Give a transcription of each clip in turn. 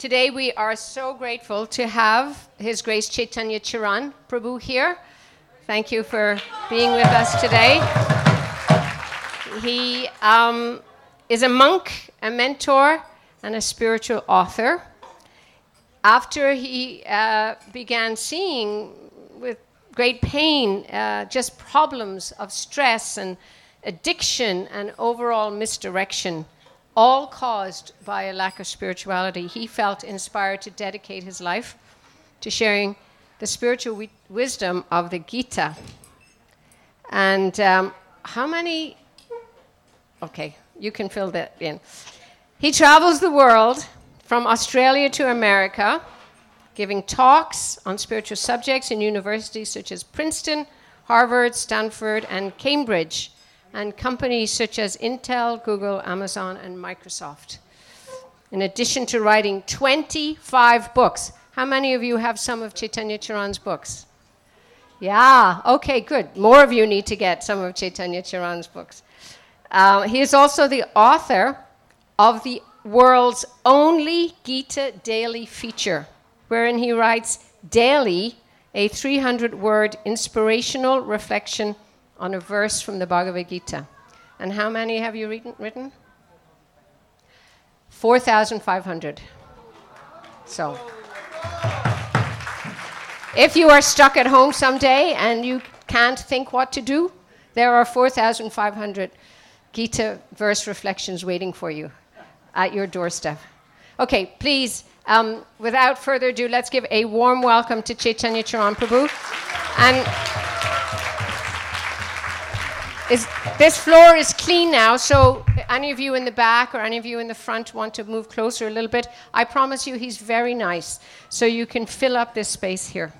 Today we are so grateful to have His Grace Chaitanya Charan Prabhu here. Thank you for being with us today. He um, is a monk, a mentor, and a spiritual author. After he uh, began seeing with great pain uh, just problems of stress and addiction and overall misdirection, all caused by a lack of spirituality, he felt inspired to dedicate his life to sharing the spiritual wi- wisdom of the Gita. And um, how many? Okay, you can fill that in. He travels the world from Australia to America, giving talks on spiritual subjects in universities such as Princeton, Harvard, Stanford, and Cambridge, and companies such as Intel, Google, Amazon, and Microsoft. In addition to writing 25 books, how many of you have some of Chaitanya Charan's books? Yeah, okay, good. More of you need to get some of Chaitanya Charan's books. Uh, he is also the author of the world's only Gita daily feature, wherein he writes daily a 300 word inspirational reflection on a verse from the Bhagavad Gita. And how many have you written? written? 4,500. So, if you are stuck at home someday and you can't think what to do, there are 4,500 Gita verse reflections waiting for you at your doorstep. Okay, please, um, without further ado, let's give a warm welcome to Chaitanya Charan Prabhu. And is, this floor is clean now, so any of you in the back or any of you in the front want to move closer a little bit, I promise you he's very nice, so you can fill up this space here.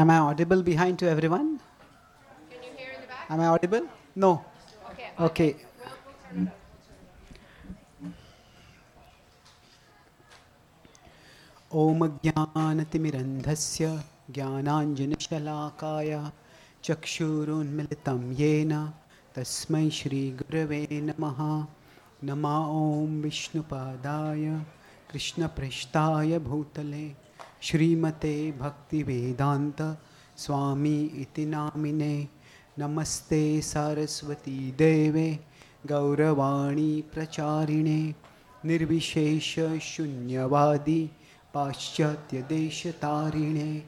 Am I audible behind to everyone? Can you hear in the back? Am I audible? No. Okay. Okay. okay. ॐ ज्ञानतिमिरन्धस्य ज्ञानाञ्जनशलाकाय चक्षुरुन्मिलितं येन तस्मै श्रीगुरवे नमः नमा ॐ विष्णुपादाय कृष्णपृष्ठाय भूतले श्रीमते भक्तिवेदान्त स्वामी इति नामिने। नमस्ते सारस्वती देवे, गौरवाणी प्रचारिणे। निर्विशेषशून्यवादी पाश्चात्यदेशतारिणे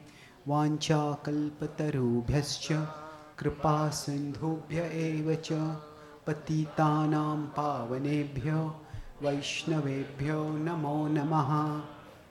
वाञ्छाकल्पतरुभ्यश्च, कृपासिन्धुभ्य एव च। पतितानां पावनेभ्यो, वैष्णवेभ्यो नमो नमः।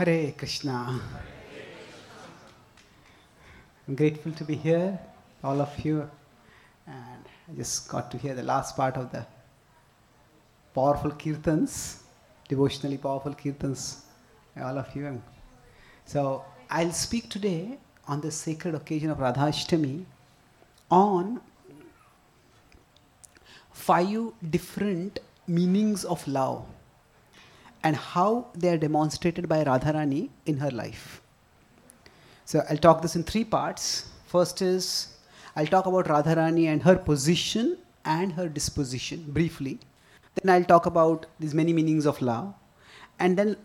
Hare Krishna. I'm grateful to be here, all of you, and I just got to hear the last part of the powerful kirtans, devotionally powerful kirtans, all of you. So I'll speak today on the sacred occasion of Radhashtami on five different meanings of love and how they are demonstrated by Radharani in her life. So I'll talk this in three parts. First is I'll talk about Radharani and her position and her disposition briefly. Then I'll talk about these many meanings of love. And then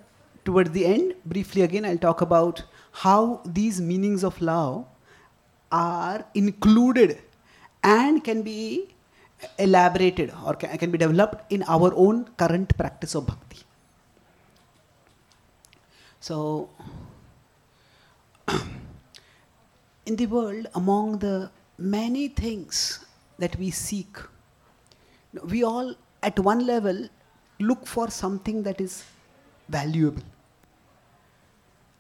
towards the end, briefly again, I'll talk about how these meanings of love are included and can be elaborated or can, can be developed in our own current practice of bhakti. So, in the world, among the many things that we seek, we all at one level look for something that is valuable.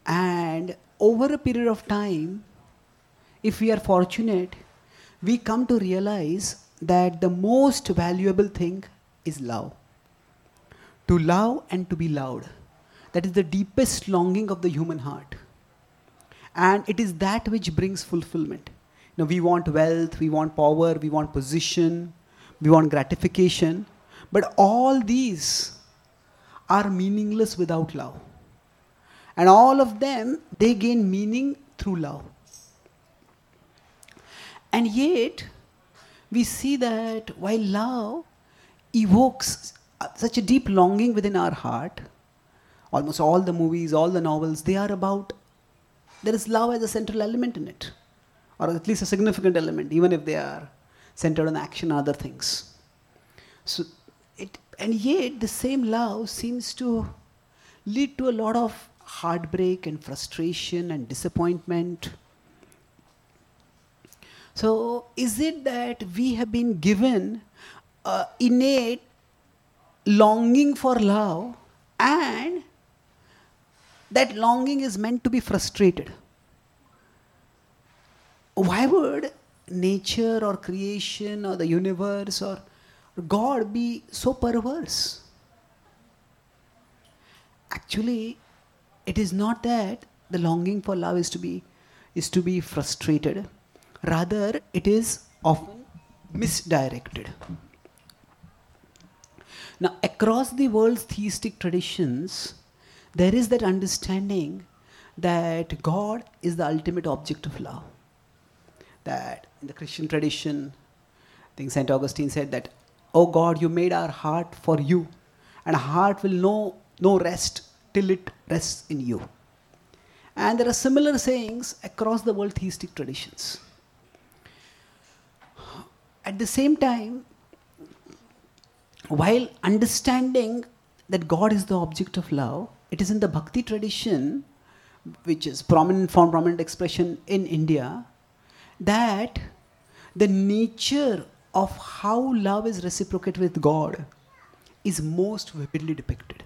And over a period of time, if we are fortunate, we come to realize that the most valuable thing is love. To love and to be loved. That is the deepest longing of the human heart. And it is that which brings fulfillment. You know, we want wealth, we want power, we want position, we want gratification. But all these are meaningless without love. And all of them, they gain meaning through love. And yet, we see that while love evokes such a deep longing within our heart, almost all the movies, all the novels, they are about there is love as a central element in it, or at least a significant element, even if they are centered on action and other things. So, it, and yet the same love seems to lead to a lot of heartbreak and frustration and disappointment so, is it that we have been given uh, innate longing for love and that longing is meant to be frustrated? Why would nature or creation or the universe or God be so perverse? Actually, it is not that the longing for love is to be is to be frustrated Rather, it is often misdirected. Now, across the world's theistic traditions, there is that understanding that God is the ultimate object of love. That in the Christian tradition, I think St. Augustine said that, Oh God, you made our heart for you, and heart will know no rest till it rests in you. And there are similar sayings across the world theistic traditions. At the same time, while understanding that God is the object of love, it is in the bhakti tradition, which is prominent form, prominent expression in India, that the nature of how love is reciprocated with God is most vividly depicted.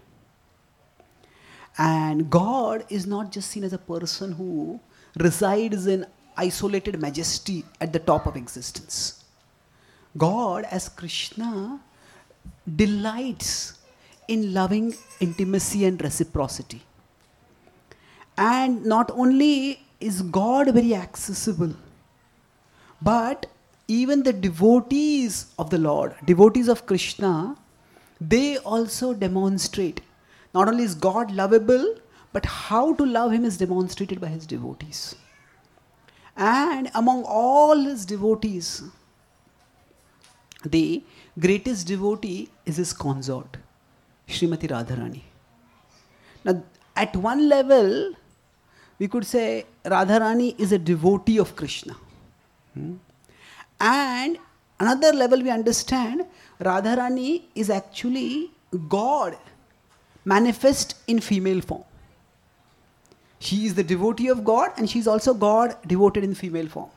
And God is not just seen as a person who resides in isolated majesty at the top of existence. God, as Krishna, delights in loving intimacy and reciprocity. And not only is God very accessible, but even the devotees of the Lord, devotees of Krishna, they also demonstrate not only is God lovable, but how to love Him is demonstrated by His devotees. And among all His devotees, the greatest devotee is his consort, Srimati Radharani. Now, at one level, we could say Radharani is a devotee of Krishna. Hmm? And another level, we understand Radharani is actually God manifest in female form. She is the devotee of God and she is also God devoted in female form.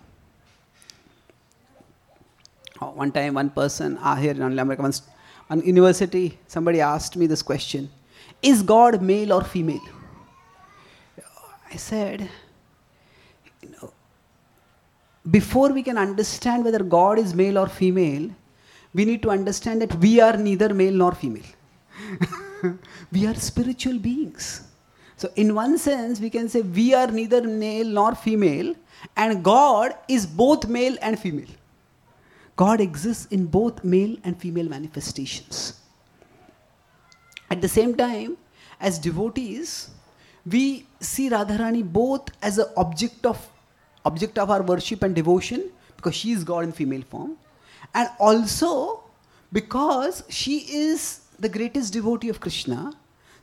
Oh, one time, one person uh, here in America, one, one university, somebody asked me this question Is God male or female? I said, you know, before we can understand whether God is male or female, we need to understand that we are neither male nor female. we are spiritual beings. So, in one sense, we can say we are neither male nor female, and God is both male and female. God exists in both male and female manifestations. At the same time, as devotees, we see Radharani both as an object of object of our worship and devotion because she is God in female form, and also because she is the greatest devotee of Krishna.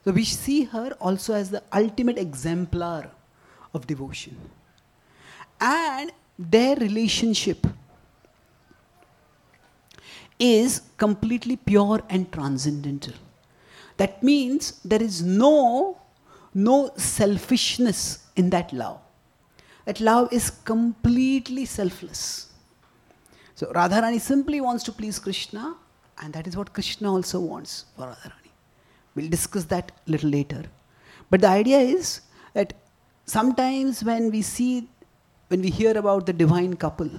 So we see her also as the ultimate exemplar of devotion. And their relationship is completely pure and transcendental. That means there is no, no selfishness in that love. That love is completely selfless. So Radharani simply wants to please Krishna, and that is what Krishna also wants for Radharani. We'll discuss that a little later. But the idea is that sometimes when we see, when we hear about the divine couple,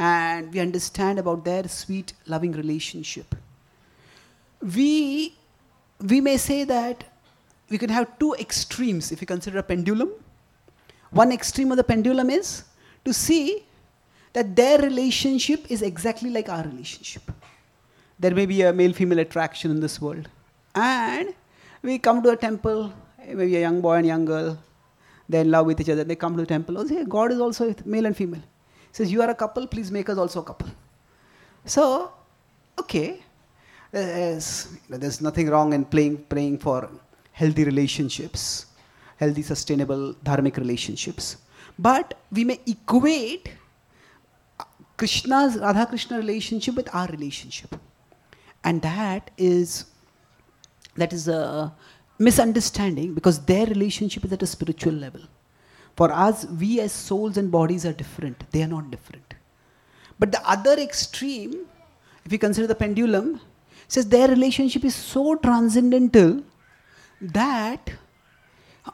and we understand about their sweet, loving relationship, we, we may say that we can have two extremes if you consider a pendulum. One extreme of the pendulum is to see that their relationship is exactly like our relationship. There may be a male female attraction in this world. And we come to a temple, maybe a young boy and young girl, they're in love with each other, they come to the temple, oh, say, God is also male and female. Says, You are a couple, please make us also a couple. So, okay, there's, there's nothing wrong in playing, praying for healthy relationships, healthy, sustainable, dharmic relationships. But we may equate Krishna's Radha Krishna relationship with our relationship. And that is that is a misunderstanding because their relationship is at a spiritual level. For us, we as souls and bodies are different. They are not different. But the other extreme, if you consider the pendulum, says their relationship is so transcendental that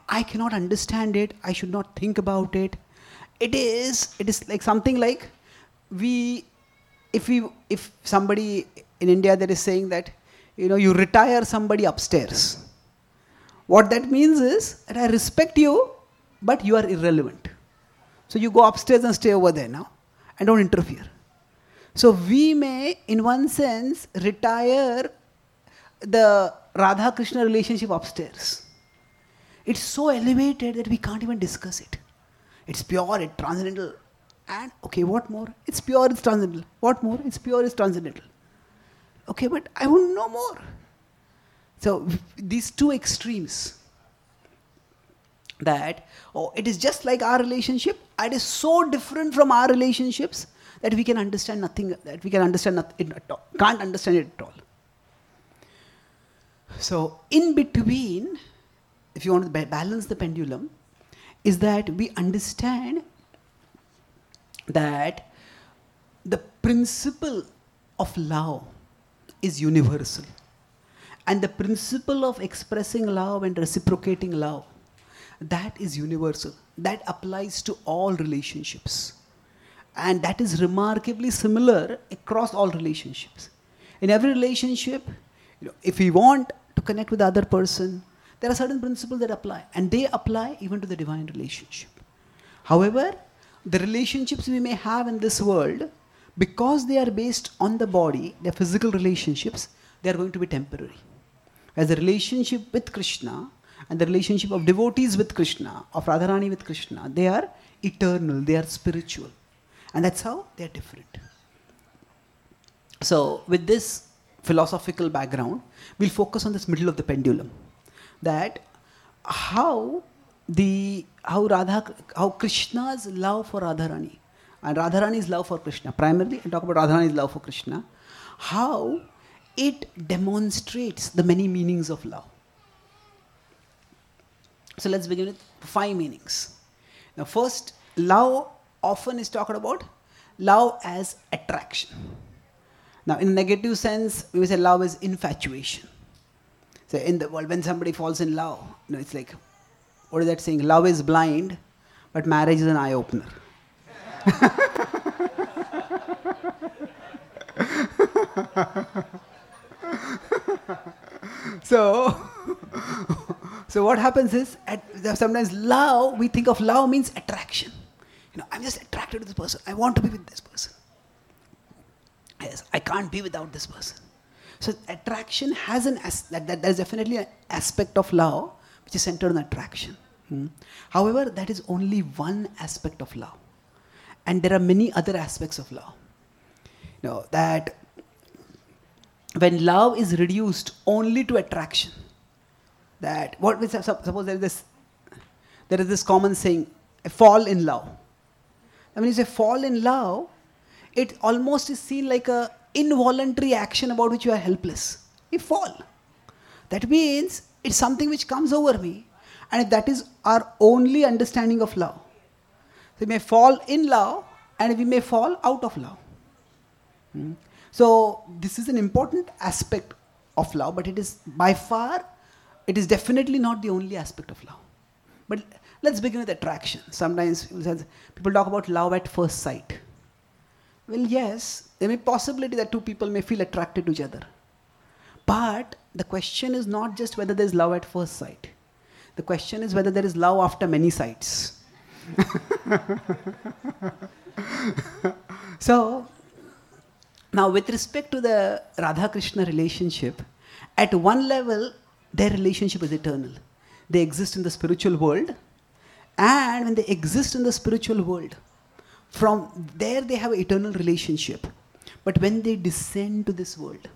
I cannot understand it. I should not think about it. It is, it is like something like we, if we, if somebody in India that is saying that, you know, you retire somebody upstairs. What that means is that I respect you, but you are irrelevant. So you go upstairs and stay over there now and don't interfere. So we may, in one sense, retire the Radha Krishna relationship upstairs. It's so elevated that we can't even discuss it. It's pure, it's transcendental. And okay, what more? It's pure, it's transcendental. What more? It's pure, it's transcendental. Okay, but I want know more. So these two extremes that oh it is just like our relationship. It is so different from our relationships that we can understand nothing that we can understand nothing at all. Can't understand it at all. So in between if you want to balance the pendulum is that we understand that the principle of love is universal. And the principle of expressing love and reciprocating love, that is universal. That applies to all relationships. And that is remarkably similar across all relationships. In every relationship, you know, if we want to connect with the other person, there are certain principles that apply, and they apply even to the divine relationship. However, the relationships we may have in this world because they are based on the body, their physical relationships, they are going to be temporary. As a relationship with Krishna and the relationship of devotees with Krishna, of Radharani with Krishna, they are eternal, they are spiritual. And that's how they are different. So, with this philosophical background, we'll focus on this middle of the pendulum. That how the how Radha how Krishna's love for Radharani and Radharani's love for Krishna, primarily, and talk about Radharani's love for Krishna, how it demonstrates the many meanings of love. So let's begin with five meanings. Now, first, love often is talked about love as attraction. Now, in a negative sense, we say love is infatuation. So, in the world, when somebody falls in love, you know, it's like, what is that saying? Love is blind, but marriage is an eye opener. so, so what happens is, at, sometimes love, we think of love means attraction. You know, I'm just attracted to this person. I want to be with this person. Yes, I can't be without this person. So attraction has an as- that, that there's definitely an aspect of love which is centered on attraction. Hmm. However, that is only one aspect of love, and there are many other aspects of love. You know that when love is reduced only to attraction, that what we suppose there is this there is this common saying, fall in love. And when you say fall in love, it almost is seen like a involuntary action about which you are helpless. You fall. That means it's something which comes over me. And that is our only understanding of love. So we may fall in love and we may fall out of love. Hmm. So this is an important aspect of love, but it is by far, it is definitely not the only aspect of love. But let's begin with attraction. Sometimes people talk about love at first sight. Well, yes, there may be possibility that two people may feel attracted to each other. But the question is not just whether there's love at first sight. The question is whether there is love after many sights. so, now with respect to the Radha Krishna relationship, at one level, their relationship is eternal. They exist in the spiritual world, and when they exist in the spiritual world, from there they have eternal relationship. But when they descend to this world,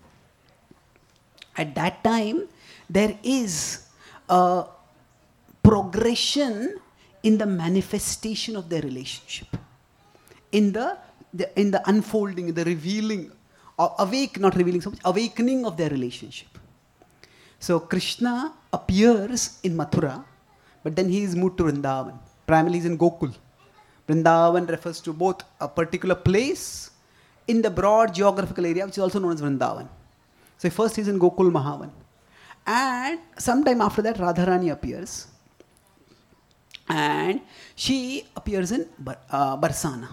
at that time, there is a progression in the manifestation of their relationship, in the, the in the unfolding, in the revealing, awake, not revealing so much, awakening of their relationship. So Krishna appears in Mathura, but then he is moved to Vrindavan. Primarily, he's in Gokul. Vrindavan refers to both a particular place in the broad geographical area, which is also known as Vrindavan. So first he's in Gokul Mahavan. And sometime after that, Radharani appears. And she appears in Bar- uh, Barsana.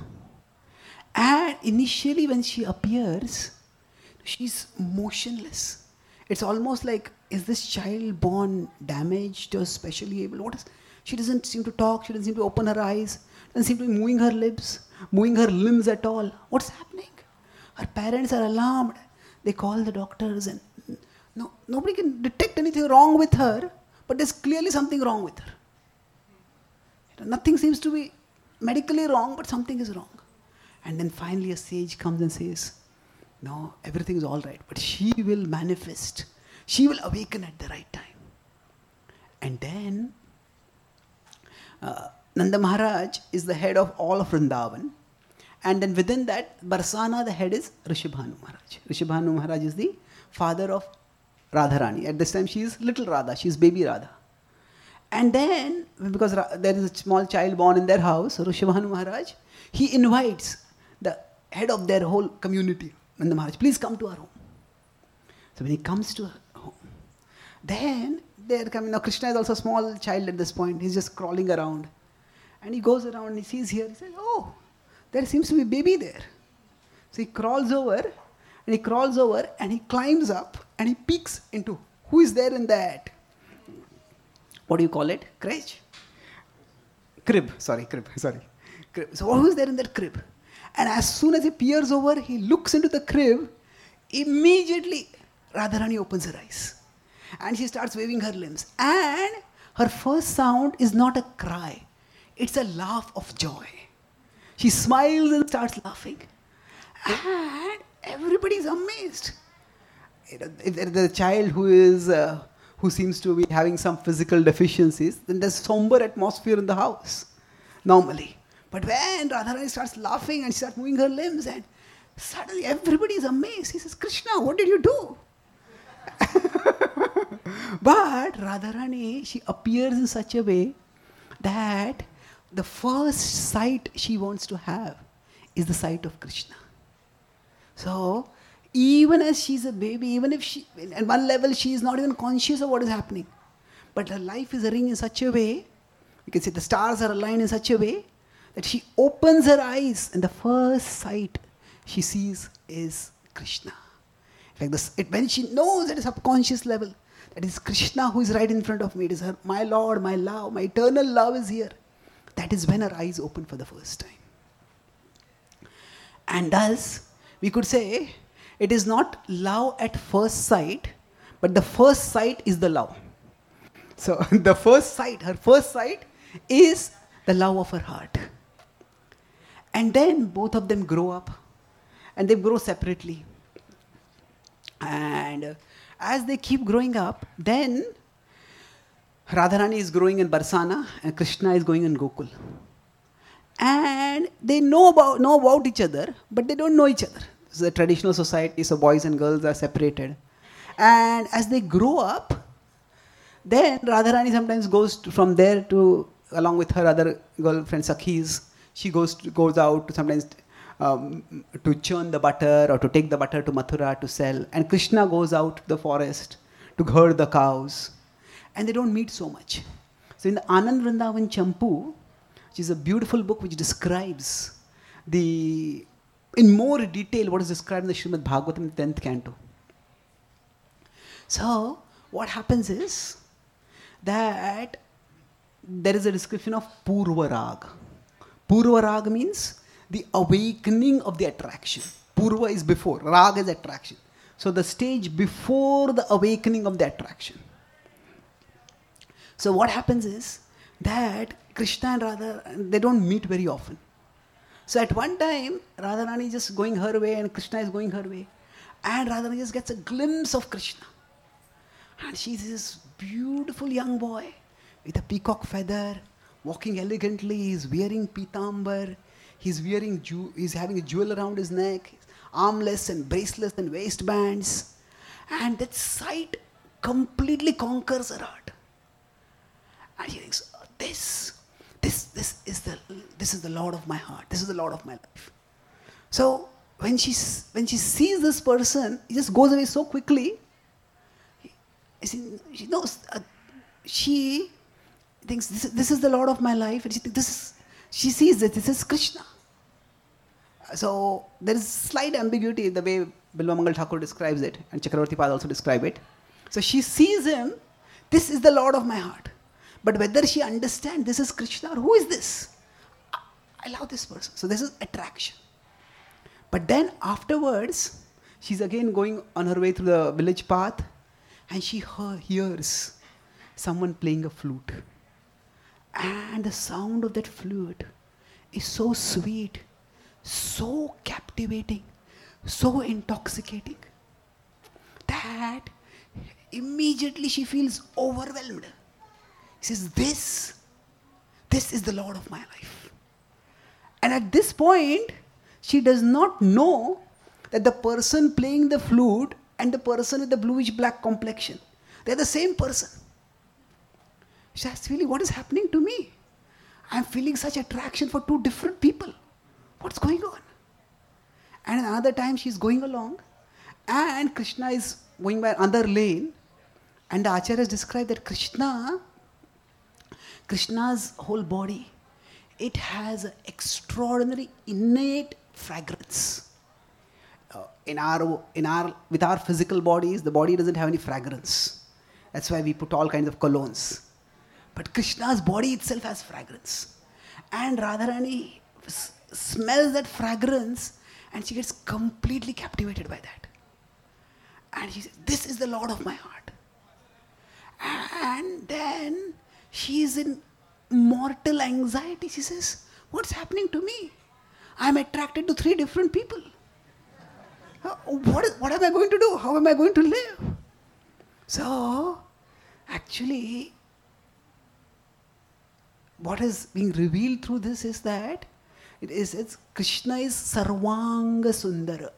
And initially, when she appears, she's motionless. It's almost like, is this child born damaged or specially able? What is? She doesn't seem to talk. She doesn't seem to open her eyes. Doesn't seem to be moving her lips, moving her limbs at all. What's happening? Her parents are alarmed. They call the doctors, and no, nobody can detect anything wrong with her. But there's clearly something wrong with her. Nothing seems to be medically wrong, but something is wrong. And then finally, a sage comes and says, No, everything is all right, but she will manifest. She will awaken at the right time. And then, uh, Nanda Maharaj is the head of all of Vrindavan. And then within that, Barsana, the head is Vrishabhanu Maharaj. Vrishabhanu Maharaj is the father of Radharani. At this time, she is little Radha, she is baby Radha. And then, because there is a small child born in their house, Vrishabhanu Maharaj, he invites the head of their whole community, Nanda Maharaj, please come to our home. So when he comes to then they're coming. Now Krishna is also a small child at this point. He's just crawling around. And he goes around, and he sees here, he says, Oh, there seems to be a baby there. So he crawls over, and he crawls over, and he climbs up, and he peeks into who is there in that. What do you call it? Crèche? Crib. Sorry, crib. Sorry. Crib. So who is there in that crib? And as soon as he peers over, he looks into the crib. Immediately, Radharani opens her eyes. And she starts waving her limbs. And her first sound is not a cry, it's a laugh of joy. She smiles and starts laughing. And everybody's amazed. A child who is uh, who seems to be having some physical deficiencies, then there's somber atmosphere in the house normally. But when Radharani starts laughing and she starts moving her limbs, and suddenly everybody is amazed. He says, Krishna, what did you do? but Radharani, she appears in such a way that the first sight she wants to have is the sight of Krishna. So, even as she's a baby, even if she, at one level, she is not even conscious of what is happening. But her life is arranged in such a way, you can say the stars are aligned in such a way that she opens her eyes and the first sight she sees is Krishna. Like this, it, when she knows at a subconscious level that is Krishna who is right in front of me, it is her, my Lord, my love, my eternal love is here. That is when her eyes open for the first time. And thus, we could say it is not love at first sight, but the first sight is the love. So the first sight, her first sight is the love of her heart. And then both of them grow up and they grow separately. And as they keep growing up, then Radharani is growing in Barsana and Krishna is going in Gokul. And they know about, know about each other, but they don't know each other. Is a traditional society, so boys and girls are separated. And as they grow up, then Radharani sometimes goes to, from there to, along with her other girlfriend Sakhis, she goes to, goes out to sometimes um, to churn the butter or to take the butter to Mathura to sell. And Krishna goes out to the forest to herd the cows. And they don't meet so much. So in the Anand Vrindavan Champu, which is a beautiful book which describes the in more detail what is described in the Srimad Bhagavatam 10th canto. So, what happens is that there is a description of Purva Rag. Purva Rag means the awakening of the attraction. Purva is before, Rag is attraction. So, the stage before the awakening of the attraction. So, what happens is that Krishna and Radha, they don't meet very often. So at one time, Radharani is just going her way and Krishna is going her way. And Radharani just gets a glimpse of Krishna. And she's this beautiful young boy with a peacock feather, walking elegantly. He's wearing pitambar. He's wearing, ju- he's having a jewel around his neck, armless and bracelets and waistbands. And that sight completely conquers her heart. And she thinks, this this, this, is the, this is the Lord of my heart. This is the Lord of my life. So when she, when she sees this person, he just goes away so quickly. She, she knows, uh, she thinks this, this is the Lord of my life. And she, thinks, this is, she sees that this is Krishna. So there is slight ambiguity in the way Bilvamangal Thakur describes it, and Chakravarti Pad also describe it. So she sees him, this is the Lord of my heart. But whether she understands this is Krishna or who is this? I love this person. So this is attraction. But then afterwards, she's again going on her way through the village path and she hears someone playing a flute. And the sound of that flute is so sweet, so captivating, so intoxicating that immediately she feels overwhelmed. She says, This, this is the Lord of my life. And at this point, she does not know that the person playing the flute and the person with the bluish black complexion, they're the same person. She says, Really, what is happening to me? I'm feeling such attraction for two different people. What's going on? And another time she's going along, and Krishna is going by another lane, and the acharyas describe that Krishna Krishna's whole body, it has an extraordinary innate fragrance. Uh, in our, in our, with our physical bodies, the body doesn't have any fragrance. That's why we put all kinds of colognes. But Krishna's body itself has fragrance. And Radharani s- smells that fragrance and she gets completely captivated by that. And she says, This is the Lord of my heart. And then she is in mortal anxiety. She says, What's happening to me? I'm attracted to three different people. Uh, what, is, what am I going to do? How am I going to live? So, actually, what is being revealed through this is that it is it's Krishna is Sarvanga Sundara.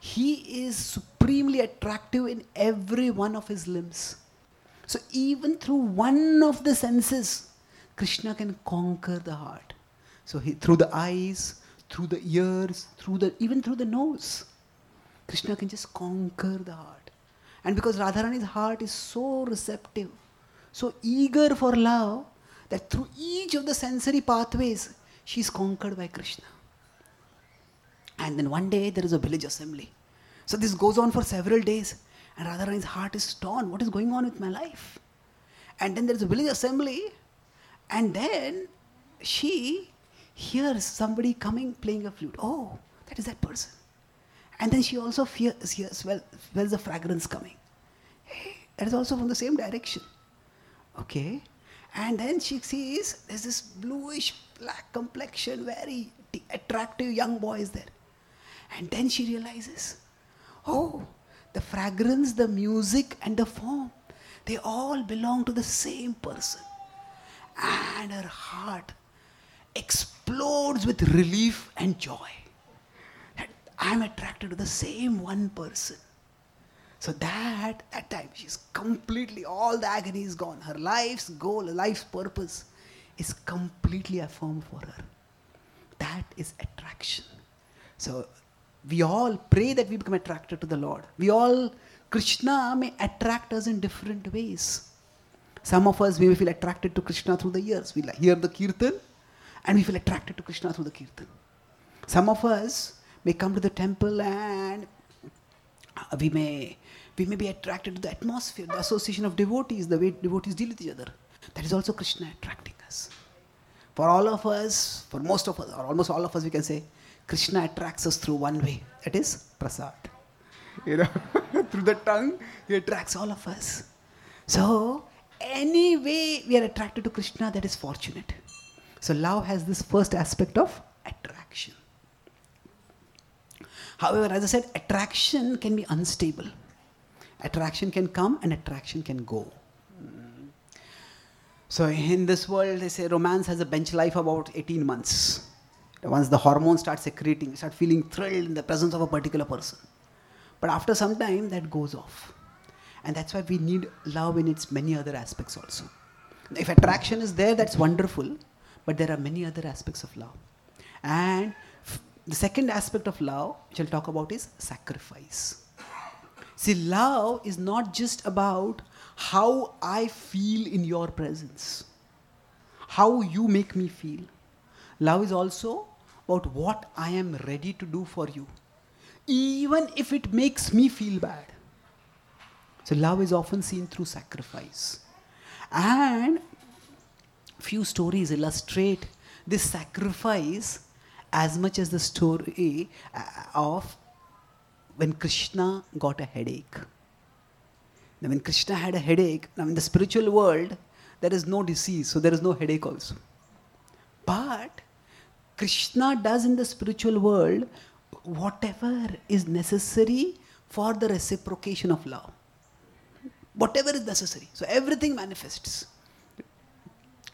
He is supremely attractive in every one of his limbs. So even through one of the senses, Krishna can conquer the heart. So he, through the eyes, through the ears, through the even through the nose, Krishna can just conquer the heart. And because Radharani's heart is so receptive, so eager for love, that through each of the sensory pathways, she is conquered by Krishna. And then one day there is a village assembly. So this goes on for several days. And Radharani's heart is torn. What is going on with my life? And then there's a village assembly, and then she hears somebody coming playing a flute. Oh, that is that person. And then she also fears, hears, well, where's the fragrance coming? Hey, that is also from the same direction. Okay. And then she sees there's this bluish black complexion, very attractive young boy is there. And then she realizes, oh, the fragrance, the music, and the form, they all belong to the same person. And her heart explodes with relief and joy. I'm attracted to the same one person. So that at time she's completely all the agony is gone. Her life's goal, life's purpose is completely affirmed for her. That is attraction. So we all pray that we become attracted to the Lord. We all, Krishna may attract us in different ways. Some of us, we may feel attracted to Krishna through the ears. We hear the kirtan and we feel attracted to Krishna through the kirtan. Some of us may come to the temple and we may, we may be attracted to the atmosphere, the association of devotees, the way devotees deal with each other. That is also Krishna attracting us. For all of us, for most of us, or almost all of us, we can say, Krishna attracts us through one way. That is prasad. You know, through the tongue, he attracts all of us. So, any way we are attracted to Krishna, that is fortunate. So, love has this first aspect of attraction. However, as I said, attraction can be unstable. Attraction can come and attraction can go. So, in this world, they say romance has a bench life about 18 months once the hormones start secreting, you start feeling thrilled in the presence of a particular person. But after some time, that goes off. And that's why we need love in its many other aspects also. If attraction is there, that's wonderful, but there are many other aspects of love. And the second aspect of love, which I'll talk about, is sacrifice. See, love is not just about how I feel in your presence, how you make me feel. Love is also about what I am ready to do for you, even if it makes me feel bad. So, love is often seen through sacrifice. And few stories illustrate this sacrifice as much as the story uh, of when Krishna got a headache. Now, when Krishna had a headache, now in the spiritual world, there is no disease, so there is no headache also. But Krishna does in the spiritual world whatever is necessary for the reciprocation of love. Whatever is necessary. So everything manifests.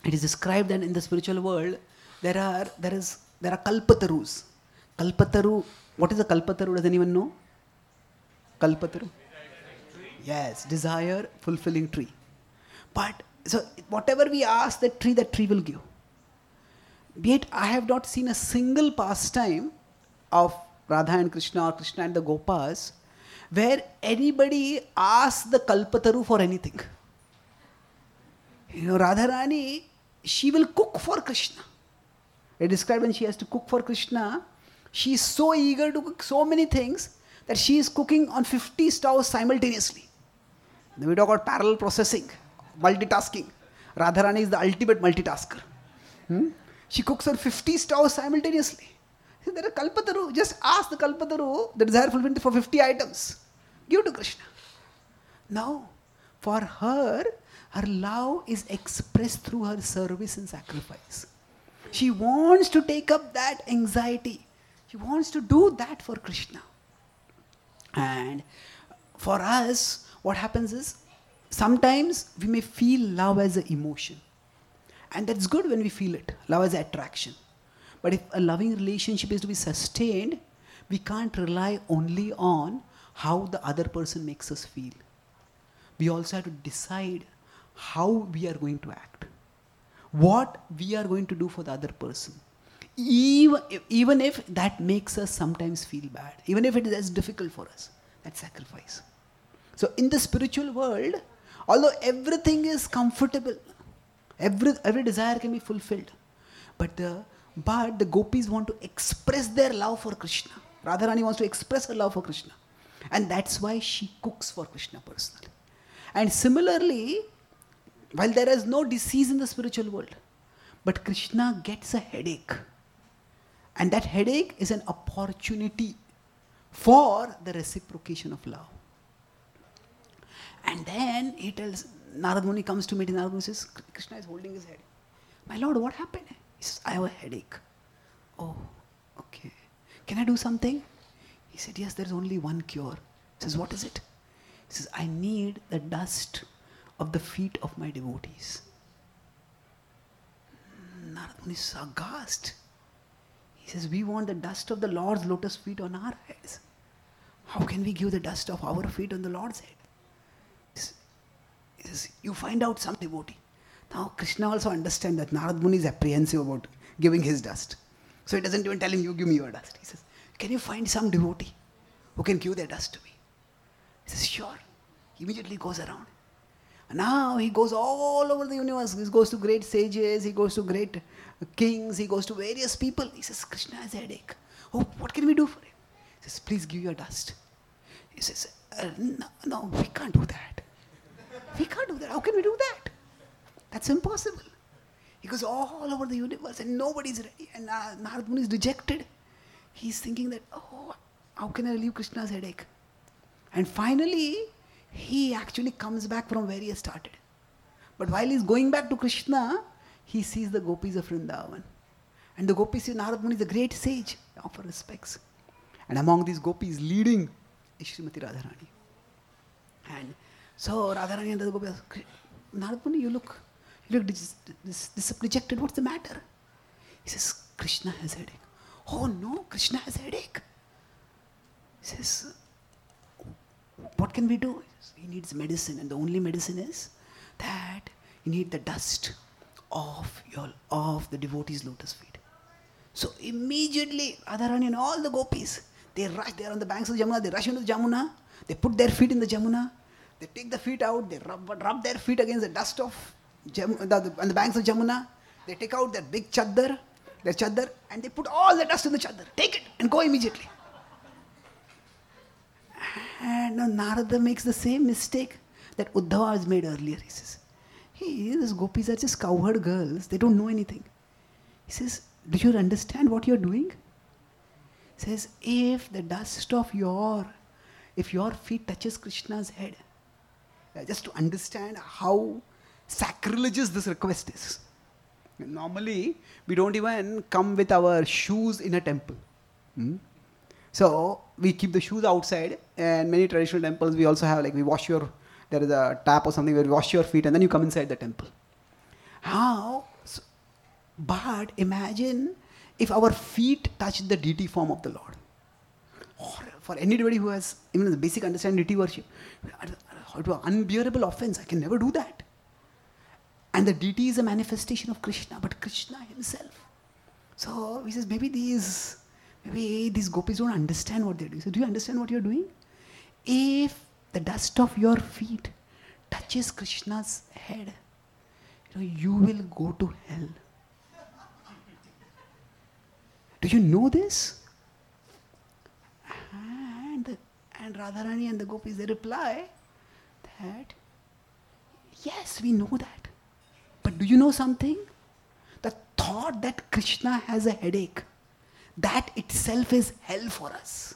It is described that in the spiritual world there are there is there are kalpatarus. Kalpataru, what is a kalpataru? Does anyone know? Kalpataru? Yes, desire fulfilling tree. But so whatever we ask that tree, that tree will give. Yet I have not seen a single pastime of Radha and Krishna or Krishna and the Gopas where anybody asks the Kalpataru for anything. You know, Radharani, she will cook for Krishna. It described when she has to cook for Krishna, she is so eager to cook so many things that she is cooking on 50 stoves simultaneously. Then we talk about parallel processing, multitasking. Radharani is the ultimate multitasker. Hmm? She cooks on 50 stoves simultaneously. There are Kalpataru. Just ask the Kalpataru the desire fulfillment for 50 items. Give to Krishna. Now, For her, her love is expressed through her service and sacrifice. She wants to take up that anxiety. She wants to do that for Krishna. And for us, what happens is sometimes we may feel love as an emotion. And that's good when we feel it. Love is attraction. But if a loving relationship is to be sustained, we can't rely only on how the other person makes us feel. We also have to decide how we are going to act, what we are going to do for the other person. Even, even if that makes us sometimes feel bad, even if it is as difficult for us, that sacrifice. So, in the spiritual world, although everything is comfortable, Every, every desire can be fulfilled. But the, but the gopis want to express their love for Krishna. Radharani wants to express her love for Krishna. And that's why she cooks for Krishna personally. And similarly, while there is no disease in the spiritual world, but Krishna gets a headache. And that headache is an opportunity for the reciprocation of love. And then he tells, Narad Muni comes to meet. Narad Muni says, Krishna is holding his head. My lord, what happened? He says, I have a headache. Oh, okay. Can I do something? He said, Yes, there's only one cure. He says, What is it? He says, I need the dust of the feet of my devotees. Narad is aghast. He says, We want the dust of the Lord's lotus feet on our heads. How can we give the dust of our feet on the Lord's head? He says, You find out some devotee. Now, Krishna also understands that Narad Muni is apprehensive about giving his dust. So he doesn't even tell him, You give me your dust. He says, Can you find some devotee who can give their dust to me? He says, Sure. He immediately goes around. Now he goes all over the universe. He goes to great sages, he goes to great kings, he goes to various people. He says, Krishna has a headache. Oh, what can we do for him? He says, Please give your dust. He says, uh, no, no, we can't do that. We can't do that. How can we do that? That's impossible. He goes all over the universe and nobody's ready. And uh, Narad Muni is dejected. He's thinking that, oh, how can I relieve Krishna's headache? And finally, he actually comes back from where he started. But while he's going back to Krishna, he sees the gopis of Vrindavan. And the gopis see Narad Muni is a great sage, offer respects. And among these gopis, leading is Srimati Radharani. And so Radharani and the gopis, Narad Muni, you look, you look dis, dis, dis, dejected. What's the matter? He says, Krishna has headache. Oh no, Krishna has headache. He says, what can we do? He needs medicine, and the only medicine is that you need the dust of your of the devotee's lotus feet. So immediately, Radharani and all the gopis, they rush, they are on the banks of the Jamuna, they rush into the Jamuna, they put their feet in the Jamuna, they take the feet out, they rub, rub their feet against the dust of Jam, the, the, on the banks of Jamuna, they take out their big chadar, their chadar, and they put all the dust in the chadar. Take it and go immediately. And now Narada makes the same mistake that Uddhava has made earlier. He says, Hey, these gopis are just cowherd girls. They don't know anything. He says, Do you understand what you're doing? He says, If the dust of your, if your feet touches Krishna's head, just to understand how sacrilegious this request is. Normally, we don't even come with our shoes in a temple. Hmm? So we keep the shoes outside, and many traditional temples we also have like we wash your there is a tap or something where you wash your feet and then you come inside the temple. How? So, but imagine if our feet touch the deity form of the Lord. Or for anybody who has even the basic understanding of deity worship, it was unbearable offense. I can never do that. And the deity is a manifestation of Krishna, but Krishna himself. So he says, maybe these maybe these gopis don't understand what they're doing. So do you understand what you're doing? If the dust of your feet touches Krishna's head, you know, you will go to hell. Do you know this? And, and Radharani and the gopis, they reply that, yes, we know that. But do you know something? The thought that Krishna has a headache, that itself is hell for us.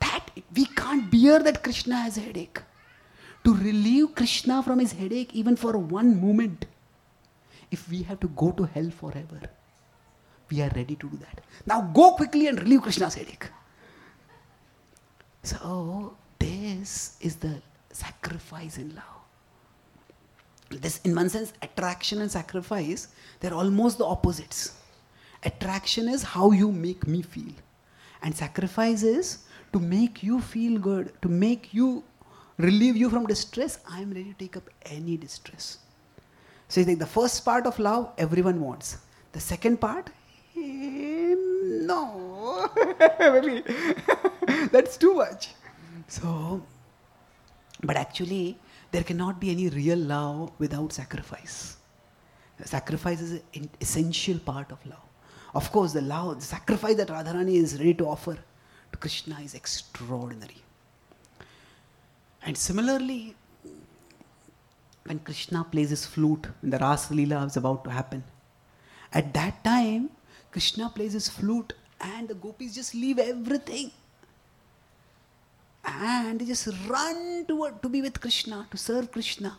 That we can't bear that Krishna has a headache. To relieve Krishna from his headache, even for one moment, if we have to go to hell forever, we are ready to do that. Now go quickly and relieve Krishna's headache. So, this is the sacrifice in love. This, in one sense, attraction and sacrifice, they're almost the opposites. Attraction is how you make me feel, and sacrifice is to make you feel good, to make you relieve you from distress. I am ready to take up any distress. So, you think the first part of love, everyone wants. The second part, no, that's too much. So, but actually, there cannot be any real love without sacrifice. Sacrifice is an essential part of love. Of course, the love, the sacrifice that Radharani is ready to offer to Krishna is extraordinary. And similarly, when Krishna plays his flute, when the Ras Leela is about to happen, at that time, Krishna plays his flute and the gopis just leave everything. and they just run toward to be with Krishna, to serve Krishna.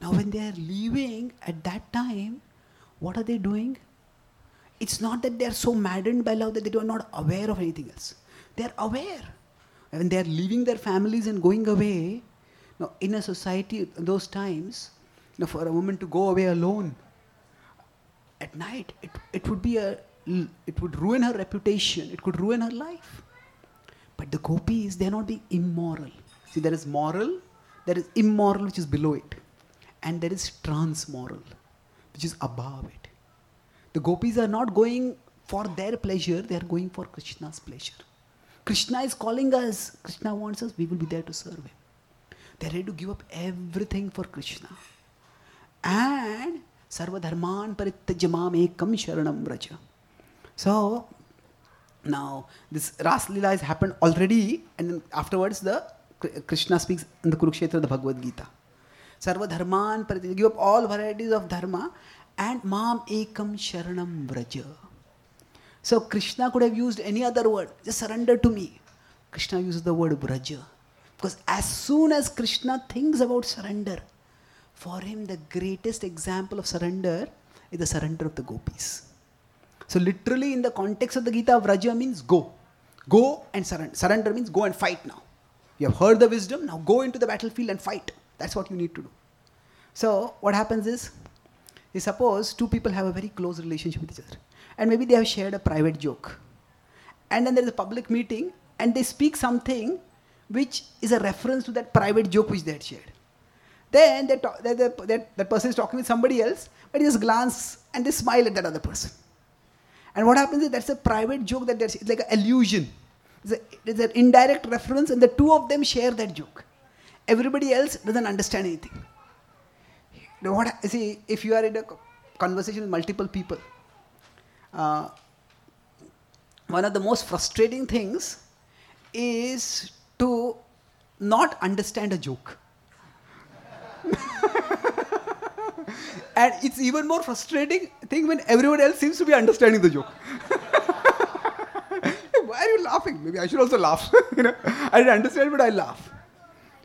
Now, when they are leaving at that time, what are they doing? It's not that they are so maddened by love that they are not aware of anything else. They are aware. When they are leaving their families and going away, now in a society those times, know, for a woman to go away alone at night, it, it would be a it would ruin her reputation, it could ruin her life. But the gopis, they are not being immoral. See, there is moral, there is immoral which is below it, and there is transmoral, which is above it. The gopis are not going for their pleasure, they are going for Krishna's pleasure. Krishna is calling us, Krishna wants us, we will be there to serve him. They are ready to give up everything for Krishna. And Sarvadharman parittajamam ekam sharanam vraja. So, now this Ras Lila has happened already, and then afterwards the Krishna speaks in the Kurukshetra, the Bhagavad Gita. Sarva dharman, give up all varieties of dharma, and mam ekam sharanam vraja. So Krishna could have used any other word, just surrender to me. Krishna uses the word vraja. Because as soon as Krishna thinks about surrender, for him the greatest example of surrender is the surrender of the gopis. So literally in the context of the Gita, Vraja means go. Go and surrender. Surrender means go and fight now. You have heard the wisdom, now go into the battlefield and fight. That's what you need to do. So what happens is, is suppose two people have a very close relationship with each other. And maybe they have shared a private joke. And then there is a public meeting and they speak something which is a reference to that private joke which they had shared. Then they talk, that, that, that person is talking with somebody else, but they just glance and they smile at that other person. And what happens is that's a private joke that there's like an illusion. It's, it's an indirect reference, and the two of them share that joke. Everybody else doesn't understand anything. Now what, see, if you are in a conversation with multiple people, uh, one of the most frustrating things is to not understand a joke. and it's even more frustrating thing when everyone else seems to be understanding the joke. Why are you laughing? Maybe I should also laugh. you know, I didn't understand, but I laugh.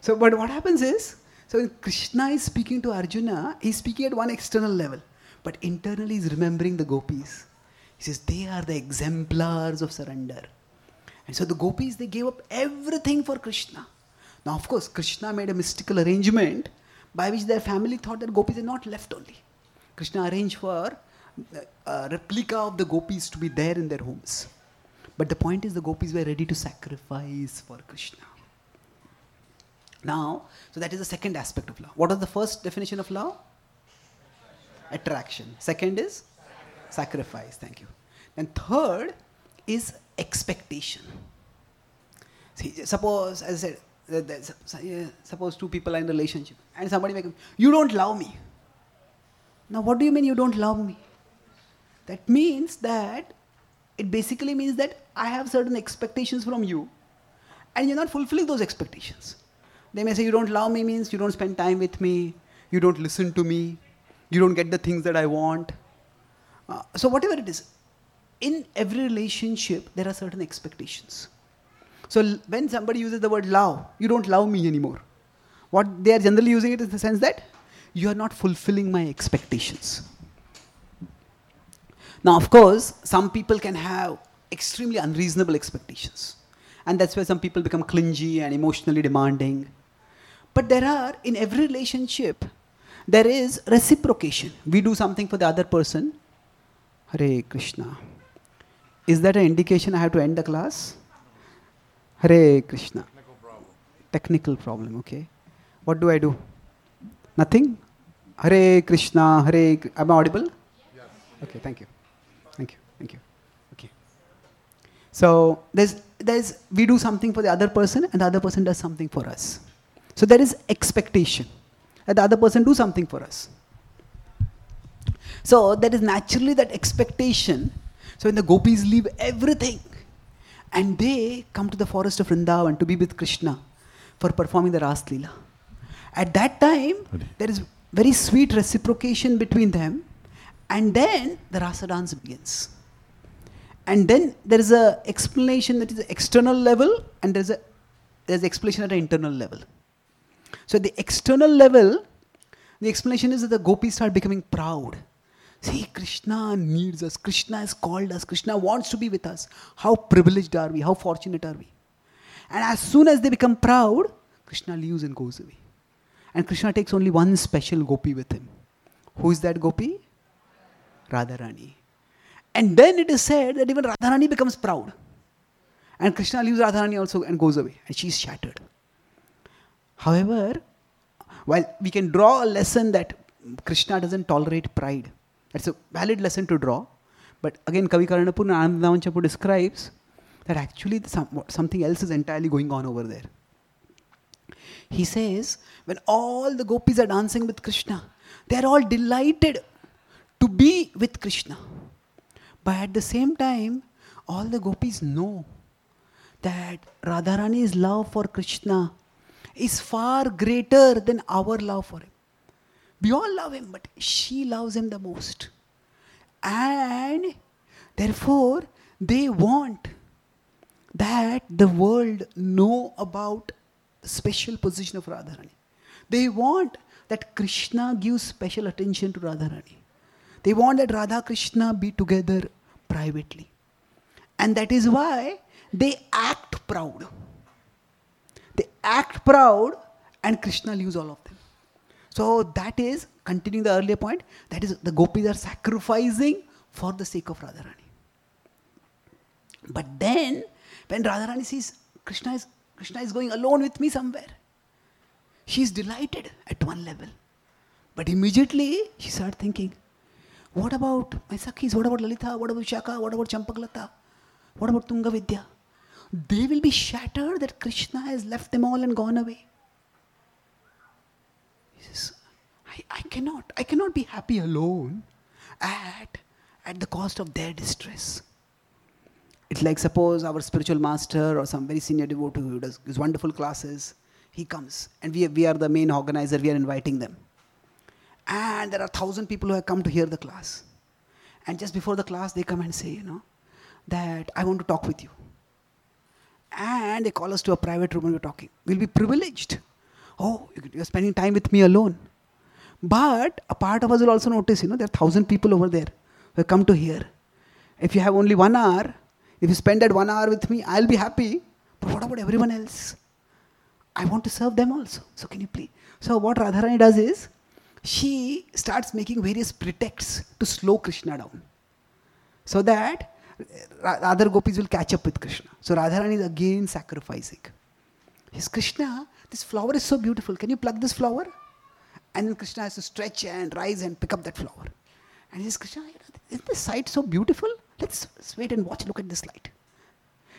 So, but what happens is, so when Krishna is speaking to Arjuna, he's speaking at one external level, but internally he's remembering the gopis. He says they are the exemplars of surrender. And so the gopis they gave up everything for Krishna. Now, of course, Krishna made a mystical arrangement by which their family thought that gopis are not left only. Krishna arranged for uh, a replica of the gopis to be there in their homes. But the point is, the gopis were ready to sacrifice for Krishna. Now, so that is the second aspect of love. What is the first definition of love? Attraction. Second is sacrifice. Thank you. And third is expectation. See, suppose, as I said, suppose two people are in a relationship and somebody make you don't love me. Now, what do you mean you don't love me? That means that it basically means that I have certain expectations from you and you're not fulfilling those expectations. They may say you don't love me means you don't spend time with me, you don't listen to me, you don't get the things that I want. Uh, so, whatever it is, in every relationship, there are certain expectations. So, when somebody uses the word love, you don't love me anymore. What they are generally using it in the sense that you are not fulfilling my expectations. Now, of course, some people can have extremely unreasonable expectations. And that's where some people become clingy and emotionally demanding. But there are, in every relationship, there is reciprocation. We do something for the other person. Hare Krishna. Is that an indication I have to end the class? Hare Krishna. Technical problem. Technical problem, okay. What do I do? Nothing? Hare Krishna, Hare. Krishna. Am I audible? Yes. Okay, thank you. Thank you. Thank you. Okay. So there's there's we do something for the other person and the other person does something for us. So there is expectation that the other person do something for us. So there is naturally that expectation. So when the gopis leave everything and they come to the forest of Vrindavan to be with Krishna for performing the Ras Leela. At that time, there is very sweet reciprocation between them, and then the rasa dance begins. And then there is an explanation that is external level, and there is a there's explanation at an internal level. So, at the external level, the explanation is that the gopis start becoming proud. See, Krishna needs us. Krishna has called us. Krishna wants to be with us. How privileged are we? How fortunate are we? And as soon as they become proud, Krishna leaves and goes away. And Krishna takes only one special gopi with him. Who is that gopi? Radharani. And then it is said that even Radharani becomes proud. And Krishna leaves Radharani also and goes away. And she is shattered. However, while we can draw a lesson that Krishna doesn't tolerate pride, that's a valid lesson to draw. But again, Kavi Karanapur and Anandavan describes that actually something else is entirely going on over there. He says, when all the gopis are dancing with Krishna, they are all delighted to be with Krishna. But at the same time, all the gopis know that Radharani's love for Krishna is far greater than our love for him. We all love him, but she loves him the most. And therefore, they want that the world know about special position of Radharani. They want that Krishna gives special attention to Radharani. They want that Radha Krishna be together privately. And that is why they act proud. Act proud and Krishna leaves all of them. So that is, continuing the earlier point, that is the gopis are sacrificing for the sake of Radharani. But then, when Radharani sees Krishna is, Krishna is going alone with me somewhere, she is delighted at one level. But immediately she starts thinking, what about my Sakhis? What about Lalita? What about Vishakha? What about Champaklata? What about Tunga Vidya? They will be shattered that Krishna has left them all and gone away. He says, I, I cannot, I cannot be happy alone at, at the cost of their distress. It's like suppose our spiritual master or some very senior devotee who does his wonderful classes, he comes and we, we are the main organizer, we are inviting them. And there are thousand people who have come to hear the class. And just before the class, they come and say, you know, that I want to talk with you. And they call us to a private room and we're talking. We'll be privileged. Oh, you're spending time with me alone. But a part of us will also notice, you know, there are thousand people over there who have come to hear. If you have only one hour, if you spend that one hour with me, I'll be happy. But what about everyone else? I want to serve them also. So can you please? So what Radharani does is, she starts making various pretexts to slow Krishna down. So that other gopis will catch up with Krishna. So Radharani is again sacrificing. Says, Krishna, this flower is so beautiful. Can you pluck this flower? And then Krishna has to stretch and rise and pick up that flower. And he says, Krishna, isn't this sight so beautiful? Let's, let's wait and watch, look at this light.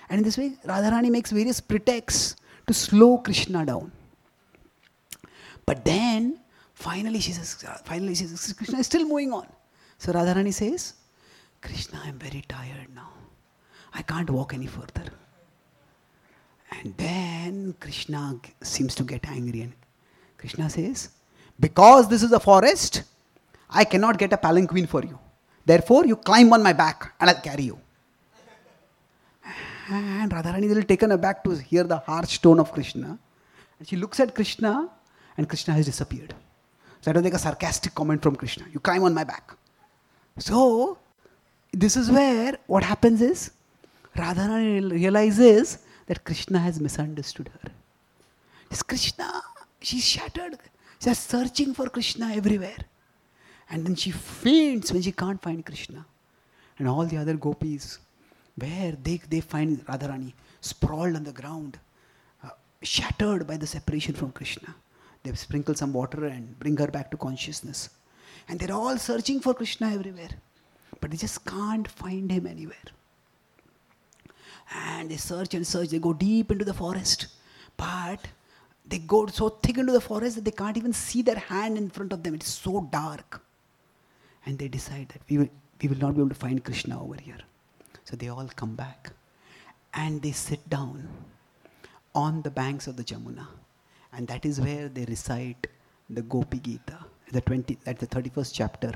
And in this way, Radharani makes various pretexts to slow Krishna down. But then, finally, she says, uh, finally, she says, Krishna is still moving on. So Radharani says, Krishna, I'm very tired now. I can't walk any further. And then Krishna seems to get angry and Krishna says, Because this is a forest, I cannot get a palanquin for you. Therefore, you climb on my back and I'll carry you. And Radharani is a little taken aback to hear the harsh tone of Krishna. And she looks at Krishna and Krishna has disappeared. So that was like a sarcastic comment from Krishna. You climb on my back. So, this is where what happens is Radharani realizes that Krishna has misunderstood her. It's Krishna, she's shattered. She's searching for Krishna everywhere. And then she faints when she can't find Krishna. And all the other gopis, where they, they find Radharani sprawled on the ground, uh, shattered by the separation from Krishna. They sprinkle some water and bring her back to consciousness. And they're all searching for Krishna everywhere. But they just can't find him anywhere. And they search and search, they go deep into the forest. But they go so thick into the forest that they can't even see their hand in front of them. It's so dark. And they decide that we will, we will not be able to find Krishna over here. So they all come back. And they sit down on the banks of the Jamuna. And that is where they recite the Gopi Gita, the 20, that's the 31st chapter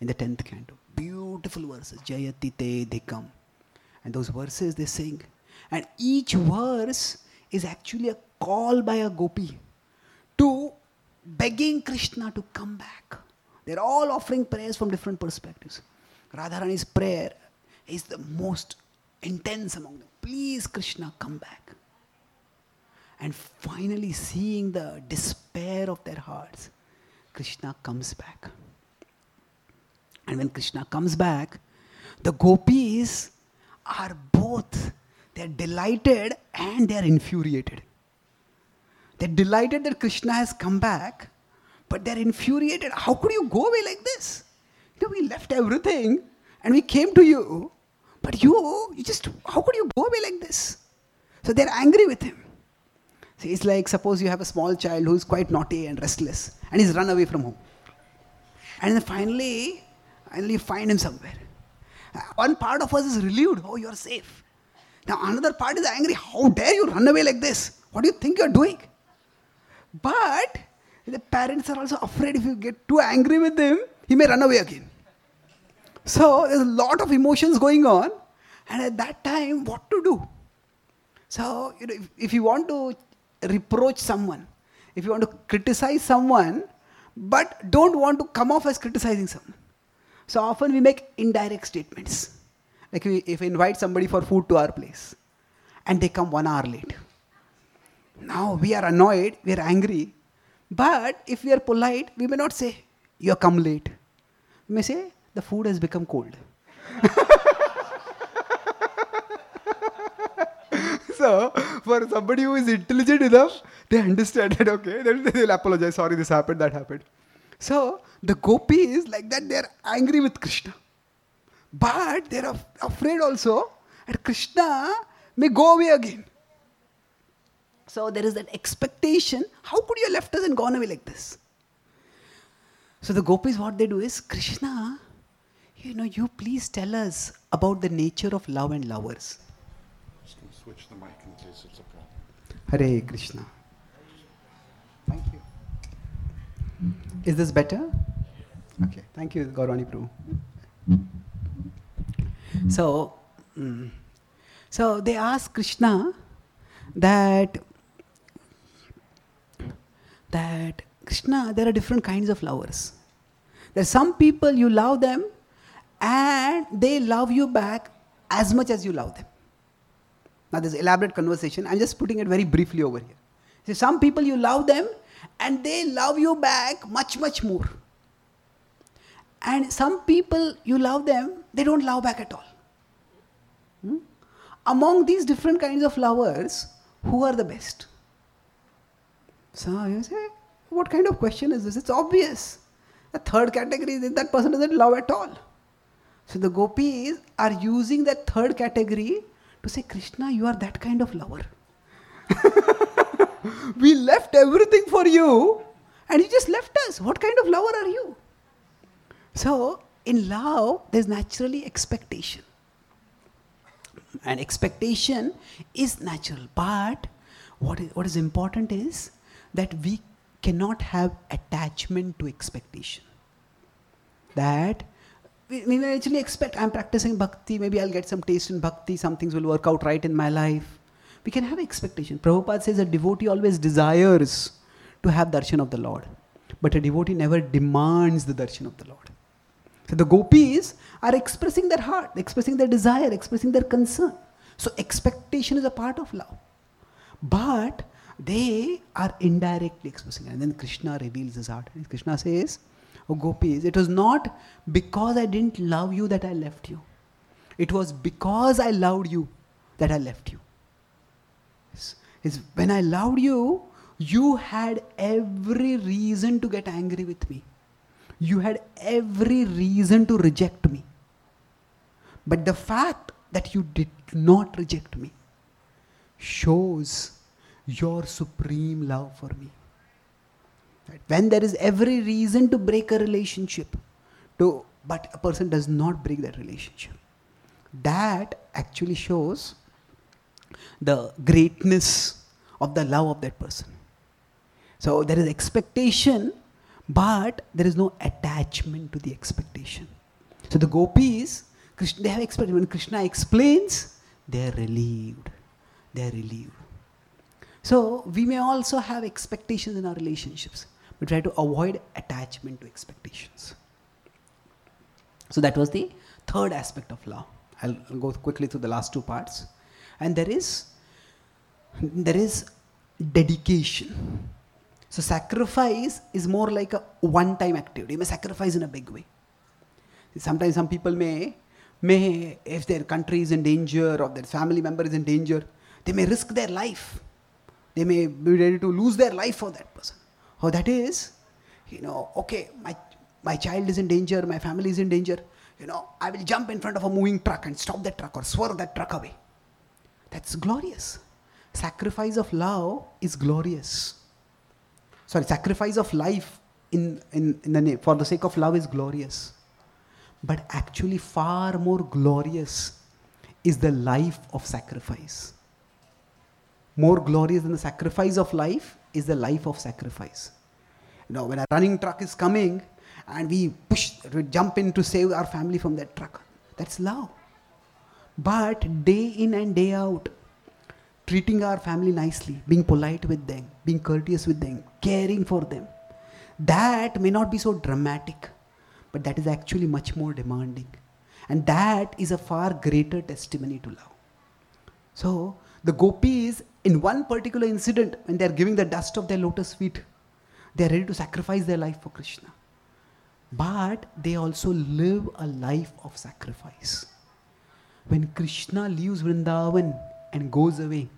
in the 10th canto. Beautiful verses. Jayati te dhikam. And those verses they sing. And each verse is actually a call by a gopi to begging Krishna to come back. They're all offering prayers from different perspectives. Radharani's prayer is the most intense among them. Please, Krishna, come back. And finally, seeing the despair of their hearts, Krishna comes back. And when Krishna comes back, the gopis are both, they're delighted and they're infuriated. They're delighted that Krishna has come back, but they're infuriated. How could you go away like this? You know, we left everything and we came to you, but you, you just, how could you go away like this? So they're angry with him. See, it's like suppose you have a small child who's quite naughty and restless and he's run away from home. And then finally, finally find him somewhere. Uh, one part of us is relieved, oh, you're safe. Now another part is angry, how dare you run away like this? What do you think you're doing? But the parents are also afraid if you get too angry with him, he may run away again. So there's a lot of emotions going on, and at that time, what to do? So, you know, if, if you want to reproach someone, if you want to criticize someone, but don't want to come off as criticizing someone. So often we make indirect statements. Like we, if we invite somebody for food to our place and they come one hour late. Now we are annoyed, we are angry. But if we are polite, we may not say, You come late. We may say, The food has become cold. so, for somebody who is intelligent enough, they understand that, okay, they'll apologize. Sorry, this happened, that happened. So, the gopis, like that, they're angry with Krishna. But they're af- afraid also that Krishna may go away again. So there is that expectation. How could you have left us and gone away like this? So the gopis, what they do is, Krishna, you know, you please tell us about the nature of love and lovers. Just switch the mic in case it's a problem. Hare Krishna. Thank you. Is this better? Okay. Thank you, Gaurani Prabhu. So, mm, so they ask Krishna that that Krishna, there are different kinds of lovers. There are some people you love them and they love you back as much as you love them. Now, this elaborate conversation. I'm just putting it very briefly over here. See, some people you love them and they love you back much, much more. And some people you love them, they don't love back at all. Hmm? Among these different kinds of lovers, who are the best? So you say, what kind of question is this? It's obvious. The third category is that person doesn't love at all. So the gopis are using that third category to say, Krishna, you are that kind of lover. we left everything for you and you just left us. What kind of lover are you? So, in love, there's naturally expectation. And expectation is natural. But what is, what is important is that we cannot have attachment to expectation. That we, we actually expect I'm practicing bhakti, maybe I'll get some taste in bhakti, some things will work out right in my life. We can have expectation. Prabhupada says a devotee always desires to have darshan of the Lord, but a devotee never demands the darshan of the Lord. So the gopis are expressing their heart, expressing their desire, expressing their concern. So expectation is a part of love. But they are indirectly expressing it. And then Krishna reveals his heart. Krishna says, Oh gopis, it was not because I didn't love you that I left you. It was because I loved you that I left you. It's when I loved you, you had every reason to get angry with me. You had every reason to reject me. But the fact that you did not reject me shows your supreme love for me. When there is every reason to break a relationship, to, but a person does not break that relationship, that actually shows the greatness of the love of that person. So there is expectation, but there is no attachment to the expectation. So the gopis, they have expectation. When Krishna explains, they are relieved. They are relieved. So we may also have expectations in our relationships, but try to avoid attachment to expectations. So that was the third aspect of love. I'll, I'll go quickly through the last two parts. And there is there is dedication. So sacrifice is more like a one-time activity. You may sacrifice in a big way. Sometimes some people may may if their country is in danger or their family member is in danger, they may risk their life. They may be ready to lose their life for that person. Oh, that is, you know, okay, my my child is in danger, my family is in danger. You know, I will jump in front of a moving truck and stop that truck or swerve that truck away. That's glorious. Sacrifice of love is glorious. Sorry, sacrifice of life in, in, in the name, for the sake of love is glorious. But actually, far more glorious is the life of sacrifice. More glorious than the sacrifice of life is the life of sacrifice. You know, when a running truck is coming and we push, we jump in to save our family from that truck, that's love. But day in and day out, treating our family nicely, being polite with them, being courteous with them, caring for them, that may not be so dramatic, but that is actually much more demanding. And that is a far greater testimony to love. So, the gopis, in one particular incident, when they are giving the dust of their lotus feet, they are ready to sacrifice their life for Krishna. But they also live a life of sacrifice. When Krishna leaves Vrindavan and goes away.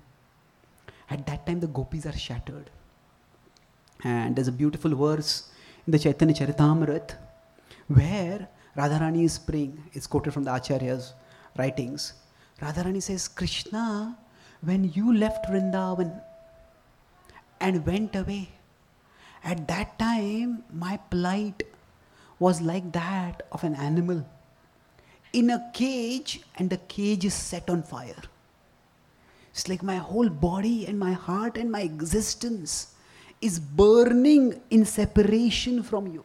At that time, the gopis are shattered. And there's a beautiful verse in the Chaitanya Charitamrit where Radharani is praying. It's quoted from the Acharya's writings. Radharani says, Krishna, when you left Vrindavan and went away, at that time my plight was like that of an animal in a cage and the cage is set on fire. It's like my whole body and my heart and my existence is burning in separation from you.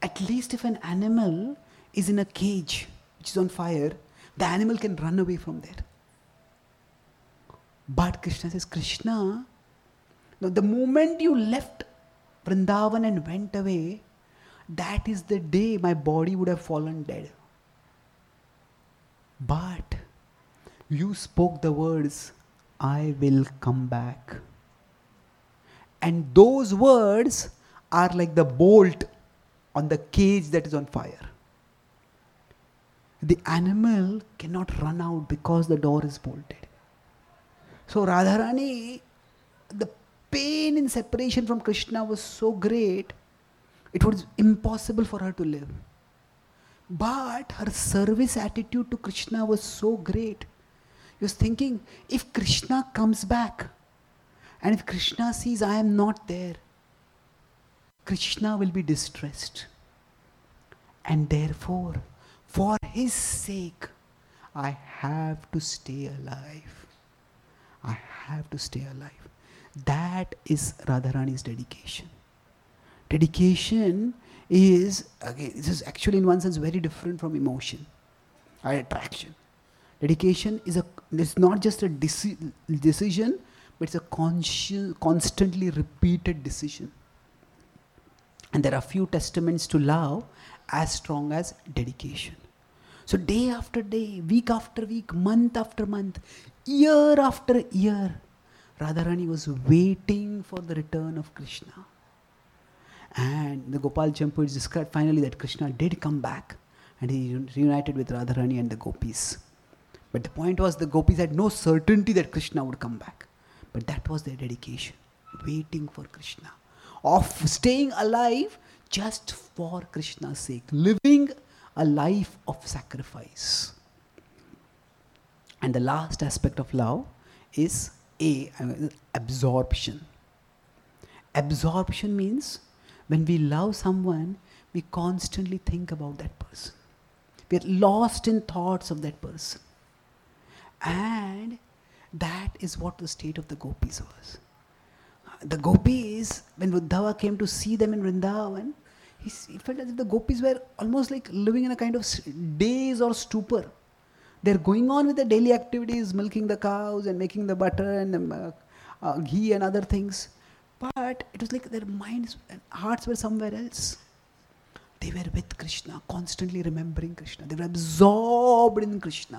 At least if an animal is in a cage which is on fire, the animal can run away from there. But Krishna says, Krishna, now the moment you left Vrindavan and went away, that is the day my body would have fallen dead. But you spoke the words, I will come back. And those words are like the bolt on the cage that is on fire. The animal cannot run out because the door is bolted. So Radharani, the pain in separation from Krishna was so great, it was impossible for her to live. But her service attitude to Krishna was so great he was thinking, if Krishna comes back and if Krishna sees I am not there, Krishna will be distressed. And therefore, for his sake, I have to stay alive. I have to stay alive. That is Radharani's dedication. Dedication is, again, this is actually in one sense very different from emotion or attraction. Dedication is a it's not just a deci- decision, but it's a conscious, constantly repeated decision. And there are few testaments to love as strong as dedication. So day after day, week after week, month after month, year after year, Radharani was waiting for the return of Krishna. And the Gopal Champu is described finally that Krishna did come back and he reunited with Radharani and the gopis. But the point was the gopis had no certainty that Krishna would come back. But that was their dedication, waiting for Krishna, of staying alive just for Krishna's sake, living a life of sacrifice. And the last aspect of love is A, uh, absorption. Absorption means when we love someone, we constantly think about that person. We are lost in thoughts of that person. And that is what the state of the gopis was. The gopis, when Uddhava came to see them in Vrindavan, he, felt as if the gopis were almost like living in a kind of daze or stupor. they're going on with the daily activities, milking the cows and making the butter and um, uh, uh, ghee and other things. But it was like their minds and hearts were somewhere else. They were with Krishna, constantly remembering Krishna. They were absorbed in Krishna.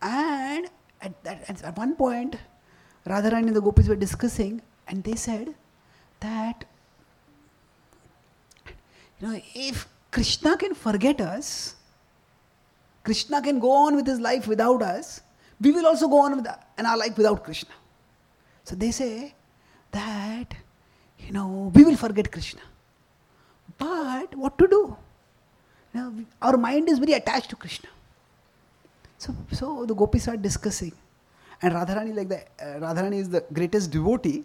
And at, that, at one point, Radharani and the gopis were discussing, and they said that you know if Krishna can forget us, Krishna can go on with his life without us, we will also go on with in our life without Krishna. So they say that you know we will forget Krishna. But what to do? Now, our mind is very attached to Krishna. So, so the gopis are discussing. And Radharani, like the uh, Radharani is the greatest devotee.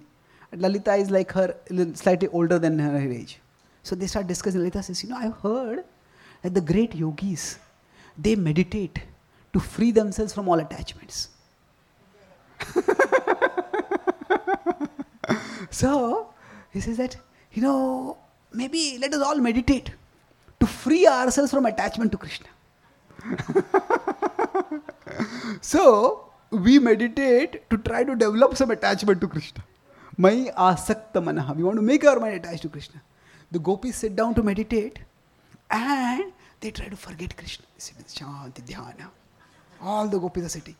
And Lalita is like her, slightly older than her age. So they start discussing. Lalita says, you know, I've heard that the great yogis, they meditate to free themselves from all attachments. so he says that, you know, maybe let us all meditate to free ourselves from attachment to Krishna. so we meditate to try to develop some attachment to Krishna. Mai asakta manaha. We want to make our mind attached to Krishna. The gopis sit down to meditate and they try to forget Krishna. They sit in shanti dhyana. All the gopis are sitting.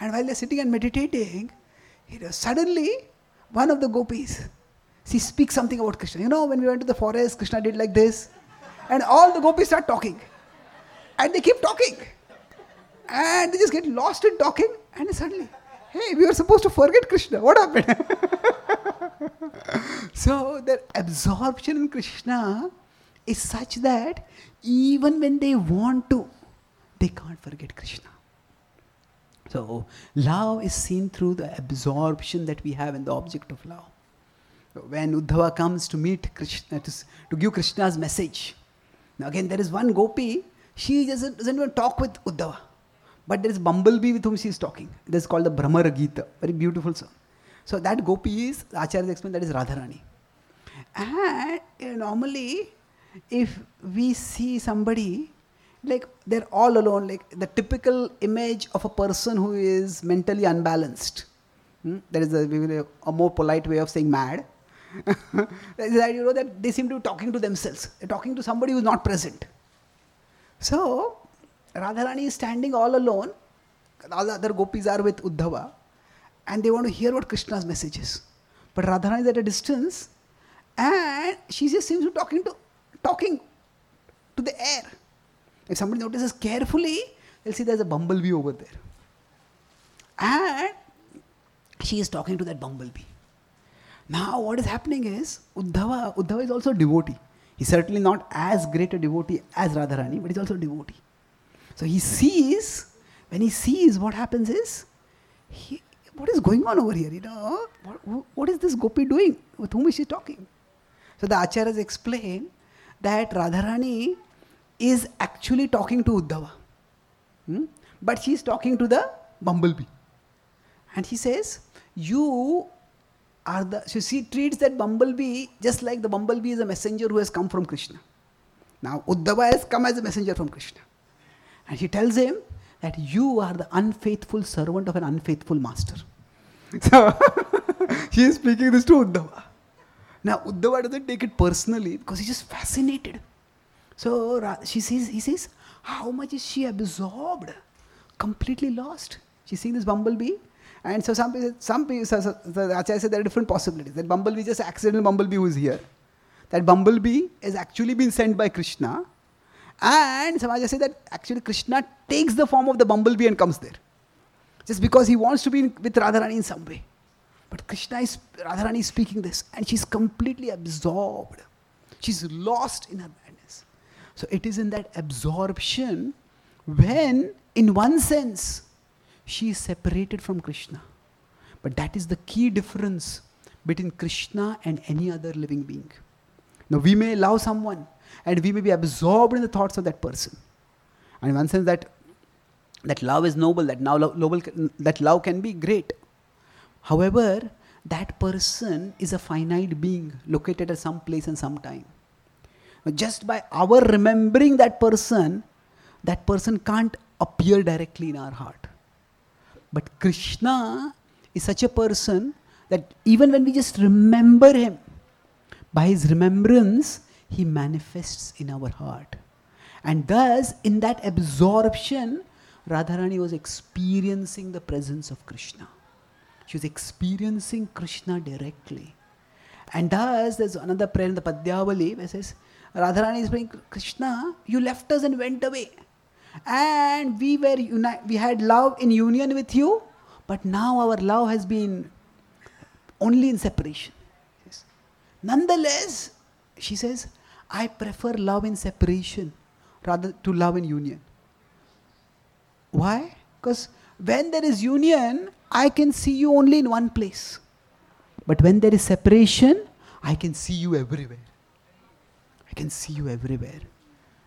And while they're sitting and meditating, you know, suddenly one of the gopis she speaks something about Krishna. You know, when we went to the forest, Krishna did like this. And all the gopis start talking. And they keep talking. And they just get lost in talking. And suddenly, hey, we were supposed to forget Krishna. What happened? so their absorption in Krishna is such that even when they want to, they can't forget Krishna. So love is seen through the absorption that we have in the object of love when Uddhava comes to meet Krishna, to, to give Krishna's message. Now again, there is one gopi, she doesn't, doesn't even talk with Uddhava. But there is Bumblebee with whom she is talking. This is called the Bhramara Gita. Very beautiful song. So that gopi is, Acharya explained, that is Radharani. And normally, if we see somebody, like they're all alone, like the typical image of a person who is mentally unbalanced. Hmm? That is a, a more polite way of saying mad that you know that they seem to be talking to themselves. They're talking to somebody who's not present. So Radharani is standing all alone. All the other gopis are with Uddhava, and they want to hear what Krishna's message is. But Radharani is at a distance, and she just seems to be talking to talking to the air. If somebody notices carefully, they'll see there's a bumblebee over there. And she is talking to that bumblebee. Now, what is happening is Uddhava, Uddhava is also a devotee. He's certainly not as great a devotee as Radharani, but he's also a devotee. So he sees, when he sees, what happens is, he, what is going on over here? You know, what, what is this gopi doing? With whom is she talking? So the acharyas explain that Radharani is actually talking to Uddhava. Hmm? But she's talking to the bumblebee. And he says, You are the so she treats that bumblebee just like the bumblebee is a messenger who has come from Krishna. Now Uddhava has come as a messenger from Krishna. And she tells him that you are the unfaithful servant of an unfaithful master. So she is speaking this to Uddhava. Now Uddhava doesn't take it personally because he's just fascinated. So she says, he says, how much is she absorbed? Completely lost. She's seeing this bumblebee and so some people, some people, so, so, Acharya said there are different possibilities. That bumblebee is just accidental bumblebee who is here. That bumblebee is actually been sent by Krishna. And Samaja said that actually Krishna takes the form of the bumblebee and comes there. Just because he wants to be with Radharani in some way. But Krishna is, Radharani is speaking this and she's completely absorbed. She's lost in her. So it is in that absorption when, in one sense, she is separated from Krishna. But that is the key difference between Krishna and any other living being. Now, we may love someone and we may be absorbed in the thoughts of that person. And in one sense, that, that love is noble, that, now noble, that love can be great. However, that person is a finite being located at some place and some time. Just by our remembering that person, that person can't appear directly in our heart. But Krishna is such a person that even when we just remember him, by his remembrance, he manifests in our heart. And thus, in that absorption, Radharani was experiencing the presence of Krishna. She was experiencing Krishna directly. And thus, there's another prayer in the Padyavali where says, Radharani is praying, Krishna, you left us and went away. And we were uni- we had love in union with you, but now our love has been only in separation. Yes. Nonetheless, she says, I prefer love in separation rather to love in union. Why? Because when there is union, I can see you only in one place. But when there is separation, I can see you everywhere. I can see you everywhere.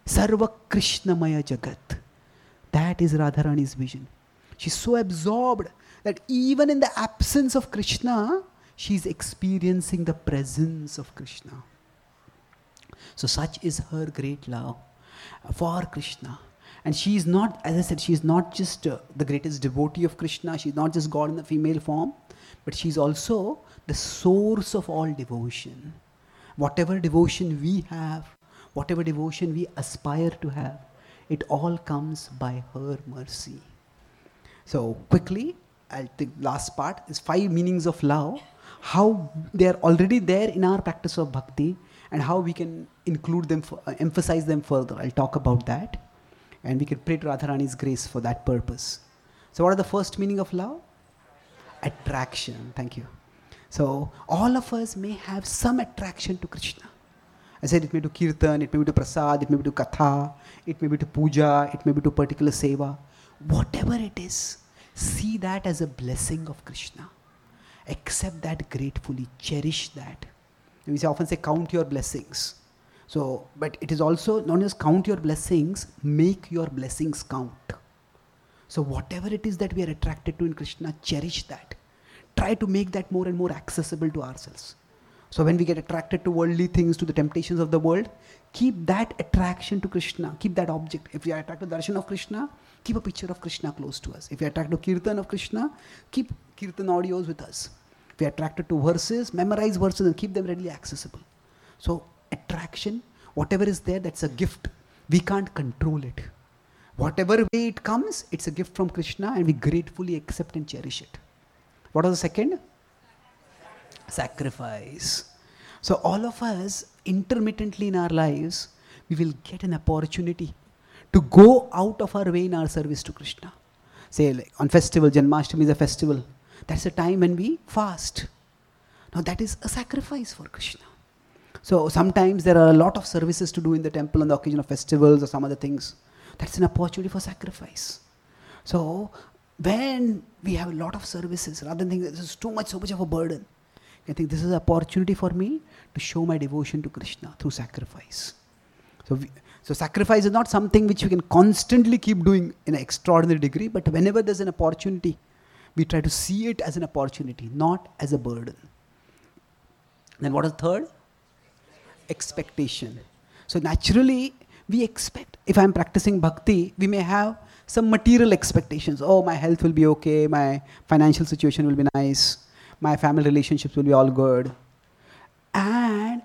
Sarva Krishnamaya Jagat. That is Radharani's vision. She's so absorbed that even in the absence of Krishna, she's experiencing the presence of Krishna. So, such is her great love for Krishna. And she is not, as I said, she is not just uh, the greatest devotee of Krishna, she's not just God in the female form, but she's also the source of all devotion. Whatever devotion we have, whatever devotion we aspire to have, it all comes by her mercy. So, quickly, I'll take last part is five meanings of love, how they are already there in our practice of bhakti, and how we can include them, uh, emphasize them further. I'll talk about that. And we can pray to Radharani's grace for that purpose. So, what are the first meaning of love? Attraction. Thank you. So, all of us may have some attraction to Krishna. I said it may be to kirtan, it may be to prasad, it may be to katha, it may be to puja, it may be to particular seva. Whatever it is, see that as a blessing of Krishna. Accept that gratefully, cherish that. We often say, count your blessings. So, but it is also not just count your blessings, make your blessings count. So, whatever it is that we are attracted to in Krishna, cherish that. Try to make that more and more accessible to ourselves. So, when we get attracted to worldly things, to the temptations of the world, keep that attraction to Krishna, keep that object. If we are attracted to darshan of Krishna, keep a picture of Krishna close to us. If we are attracted to kirtan of Krishna, keep kirtan audios with us. If we are attracted to verses, memorize verses and keep them readily accessible. So, attraction, whatever is there, that's a gift. We can't control it. Whatever way it comes, it's a gift from Krishna and we gratefully accept and cherish it. What was the second? Sacrifice. So, all of us, intermittently in our lives, we will get an opportunity to go out of our way in our service to Krishna. Say, like on festival, Janmashtami is a festival. That's a time when we fast. Now, that is a sacrifice for Krishna. So, sometimes there are a lot of services to do in the temple on the occasion of festivals or some other things. That's an opportunity for sacrifice. So, when we have a lot of services, rather than thinking this is too much, so much of a burden, I think this is an opportunity for me to show my devotion to Krishna through sacrifice. So, we, so sacrifice is not something which we can constantly keep doing in an extraordinary degree, but whenever there's an opportunity, we try to see it as an opportunity, not as a burden. Then what is third? Expectation. So naturally, we expect. If I'm practicing bhakti, we may have some material expectations. Oh, my health will be okay, my financial situation will be nice, my family relationships will be all good. And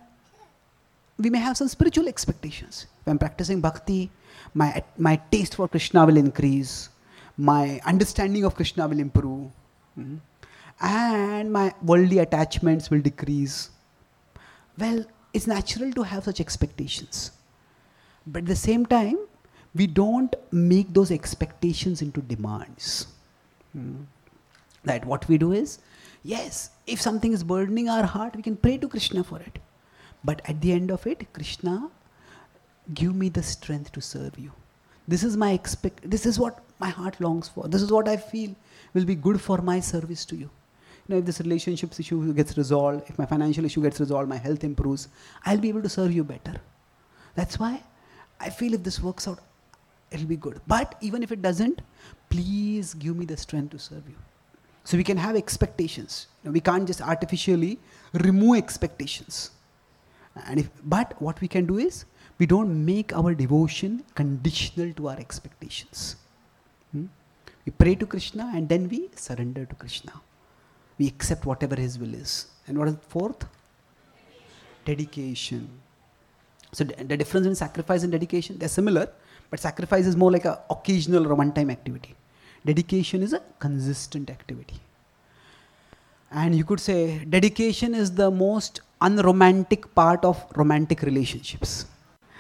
we may have some spiritual expectations. I'm practicing bhakti, my, my taste for Krishna will increase, my understanding of Krishna will improve, mm, and my worldly attachments will decrease. Well, it's natural to have such expectations. But at the same time, we don't make those expectations into demands. That what we do is, yes, if something is burdening our heart, we can pray to Krishna for it. But at the end of it, Krishna, give me the strength to serve you. This is my expect. This is what my heart longs for. This is what I feel will be good for my service to you. You know, if this relationships issue gets resolved, if my financial issue gets resolved, my health improves, I'll be able to serve you better. That's why I feel if this works out, it'll be good. But even if it doesn't, please give me the strength to serve you. So we can have expectations. You know, we can't just artificially remove expectations. And if, but what we can do is we don't make our devotion conditional to our expectations. Hmm? We pray to Krishna and then we surrender to Krishna. We accept whatever His will is. And what is fourth? Dedication. So the difference in sacrifice and dedication, they're similar, but sacrifice is more like a occasional or one-time activity. Dedication is a consistent activity. And you could say dedication is the most unromantic part of romantic relationships.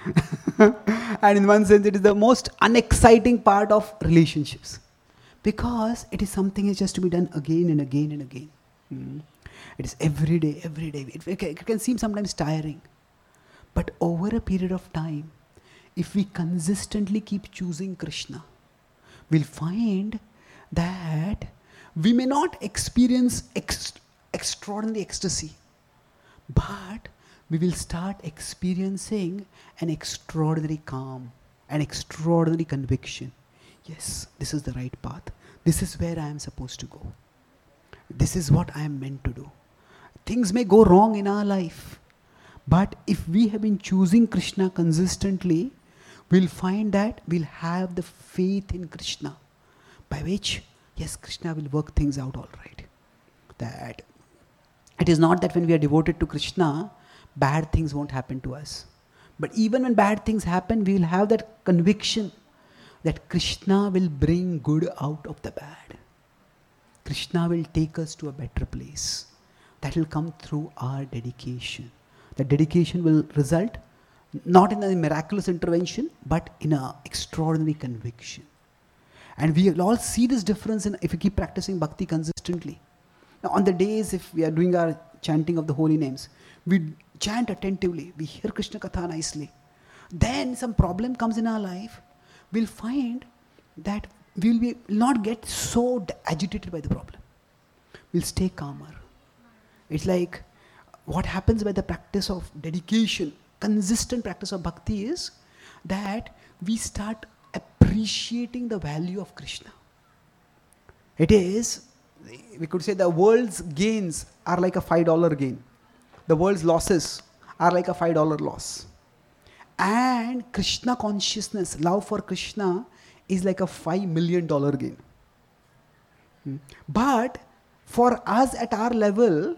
and in one sense, it is the most unexciting part of relationships because it is something that has to be done again and again and again. Mm. It is every day, every day. It, it can seem sometimes tiring, but over a period of time, if we consistently keep choosing Krishna, we'll find that we may not experience ex- extraordinary ecstasy, but we will start experiencing an extraordinary calm, an extraordinary conviction. Yes, this is the right path. This is where I am supposed to go. This is what I am meant to do. Things may go wrong in our life, but if we have been choosing Krishna consistently, we'll find that we'll have the faith in Krishna, by which, yes, Krishna will work things out all right. That it is not that when we are devoted to Krishna, bad things won't happen to us. But even when bad things happen, we will have that conviction that Krishna will bring good out of the bad. Krishna will take us to a better place. That will come through our dedication. The dedication will result not in a miraculous intervention, but in an extraordinary conviction. And we will all see this difference in, if we keep practicing bhakti consistently. Now, on the days if we are doing our chanting of the holy names, we chant attentively, we hear Krishna Katha nicely. Then some problem comes in our life, we'll find that we'll be, not get so agitated by the problem. We'll stay calmer. It's like what happens by the practice of dedication, consistent practice of bhakti is that we start appreciating the value of Krishna. It is, we could say, the world's gains are like a $5 gain, the world's losses are like a $5 loss. And Krishna consciousness, love for Krishna, is like a $5 million gain. Hmm. But for us at our level,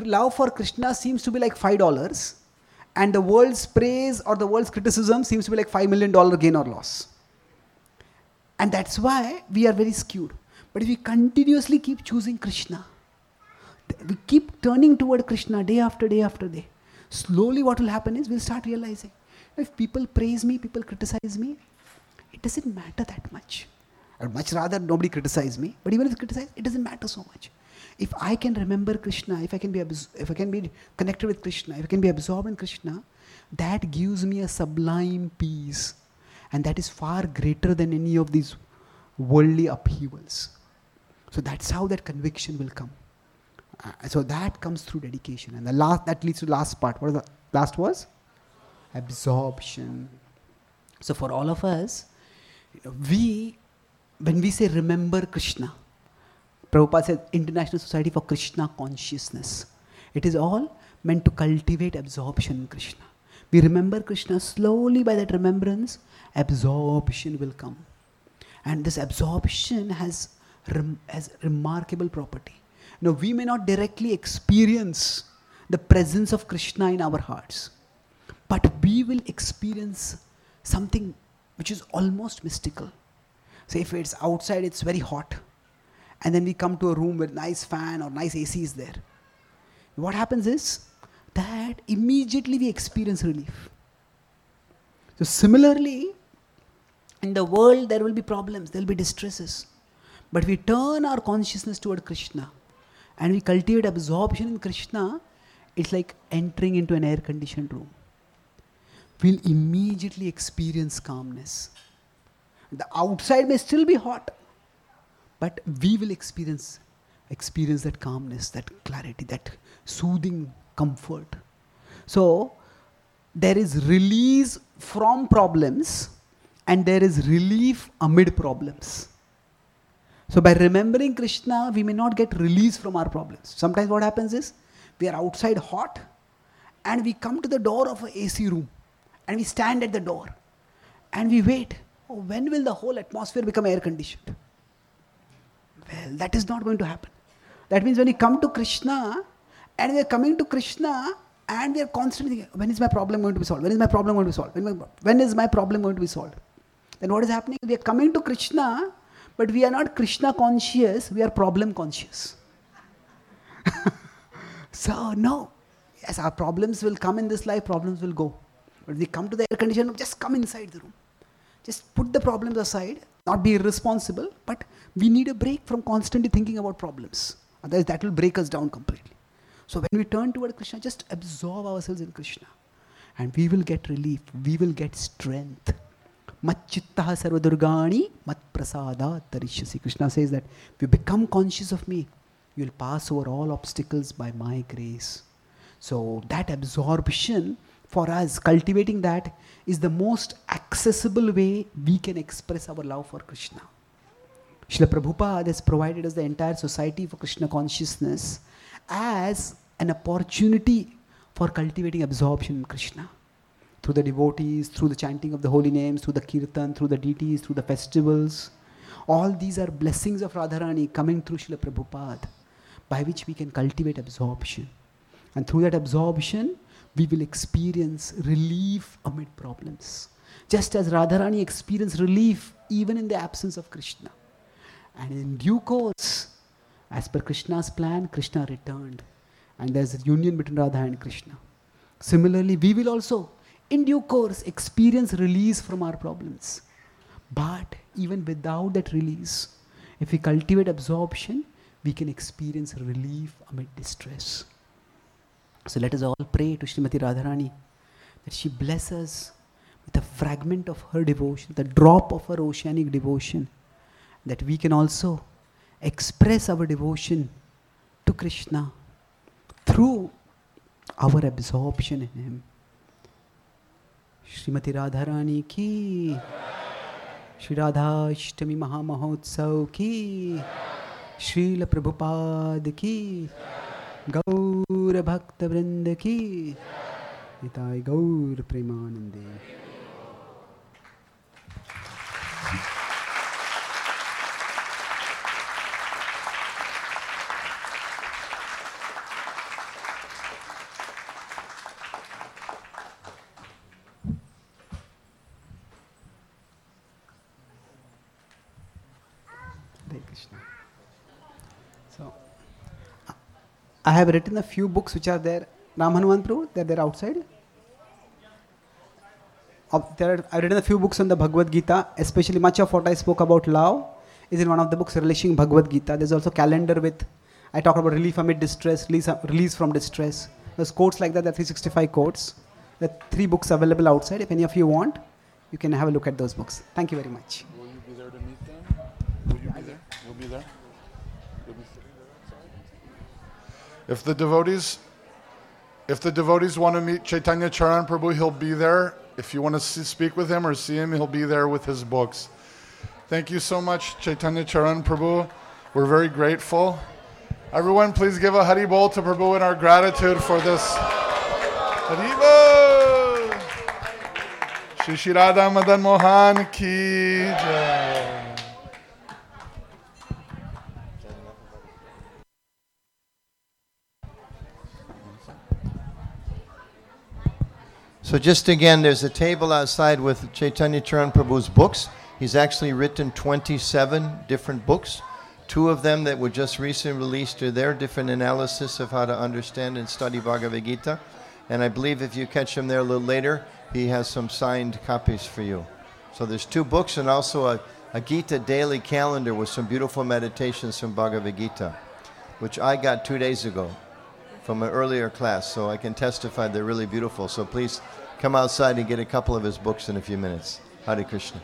love for Krishna seems to be like $5, and the world's praise or the world's criticism seems to be like $5 million gain or loss. And that's why we are very skewed. But if we continuously keep choosing Krishna, we keep turning toward Krishna day after day after day, slowly what will happen is we'll start realizing if people praise me, people criticize me, it doesn't matter that much. I would much rather nobody criticize me, but even if criticize, it doesn't matter so much. If I can remember Krishna, if I can be if I can be connected with Krishna, if I can be absorbed in Krishna, that gives me a sublime peace, and that is far greater than any of these worldly upheavals. So that's how that conviction will come. Uh, so that comes through dedication, and the last that leads to the last part. What the last was? Absorption. So for all of us, we when we say remember Krishna, Prabhupada says International Society for Krishna Consciousness. It is all meant to cultivate absorption in Krishna. We remember Krishna slowly by that remembrance, absorption will come. And this absorption has, rem- has remarkable property. Now, we may not directly experience the presence of Krishna in our hearts, but we will experience something which is almost mystical. Say, if it's outside, it's very hot, and then we come to a room with nice fan or nice AC is there. What happens is that immediately we experience relief. So, similarly, in the world there will be problems, there will be distresses. But we turn our consciousness toward Krishna and we cultivate absorption in Krishna, it's like entering into an air conditioned room. We'll immediately experience calmness. The outside may still be hot, but we will experience experience that calmness, that clarity, that soothing comfort. So there is release from problems and there is relief amid problems. So by remembering Krishna, we may not get release from our problems. Sometimes what happens is we are outside hot and we come to the door of an AC room and we stand at the door and we wait oh, when will the whole atmosphere become air conditioned? Well, that is not going to happen. That means when we come to Krishna and we are coming to Krishna and we are constantly thinking, when is my problem going to be solved? When is my problem going to be solved? When, when is my problem going to be solved? Then what is happening? We are coming to Krishna, but we are not Krishna conscious, we are problem conscious. so, no. Yes, our problems will come in this life, problems will go. But we come to the air conditioner, just come inside the room. Just put the problems aside, not be irresponsible, but we need a break from constantly thinking about problems. Otherwise, that will break us down completely. So, when we turn toward Krishna, just absorb ourselves in Krishna. And we will get relief, we will get strength. Machittaha sarvadurgani mat prasada. Krishna says that if you become conscious of me, you will pass over all obstacles by my grace. So, that absorption for us, cultivating that is the most accessible way we can express our love for Krishna. Srila Prabhupada has provided us the entire society for Krishna consciousness as an opportunity for cultivating absorption in Krishna. Through the devotees, through the chanting of the holy names, through the kirtan, through the deities, through the festivals. All these are blessings of Radharani coming through Srila Prabhupada, by which we can cultivate absorption. And through that absorption, we will experience relief amid problems. Just as Radharani experienced relief even in the absence of Krishna. And in due course, as per Krishna's plan, Krishna returned. And there's a union between Radha and Krishna. Similarly, we will also, in due course, experience release from our problems. But even without that release, if we cultivate absorption, we can experience relief amid distress. So let us all pray to Srimati Radharani that she bless us with a fragment of her devotion, the drop of her oceanic devotion, that we can also express our devotion to Krishna through our absorption in Him. Shrimati Radha Rani की श्री राधा अष्टमी महामहोत्सव की श्रील प्रभुपाद की गौर भक्त वृंद की गौर प्रेमानंदे have written a few books which are there. Ram Hanuman Prabhu, they're there outside. There are, I've written a few books on the Bhagavad Gita, especially much of what I spoke about love is in one of the books relishing Bhagavad Gita. There's also calendar with, I talk about relief amid distress, release, release from distress. There's quotes like that, there are 365 quotes. There are three books available outside. If any of you want, you can have a look at those books. Thank you very much. Will you be there to meet them? Will you be there? You'll be there? If the devotees, if the devotees want to meet Chaitanya Charan Prabhu, he'll be there. If you want to see, speak with him or see him, he'll be there with his books. Thank you so much, Chaitanya Charan Prabhu. We're very grateful. Everyone, please give a Haribol to Prabhu in our gratitude for this. Haribol! Shri Shri Madan Mohan ki jai. So just again, there's a table outside with Chaitanya Charan Prabhu's books. He's actually written 27 different books. Two of them that were just recently released are their different analysis of how to understand and study Bhagavad Gita. And I believe if you catch him there a little later, he has some signed copies for you. So there's two books and also a, a Gita daily calendar with some beautiful meditations from Bhagavad Gita, which I got two days ago from an earlier class, so I can testify they're really beautiful. So please come outside and get a couple of his books in a few minutes. Hare Krishna.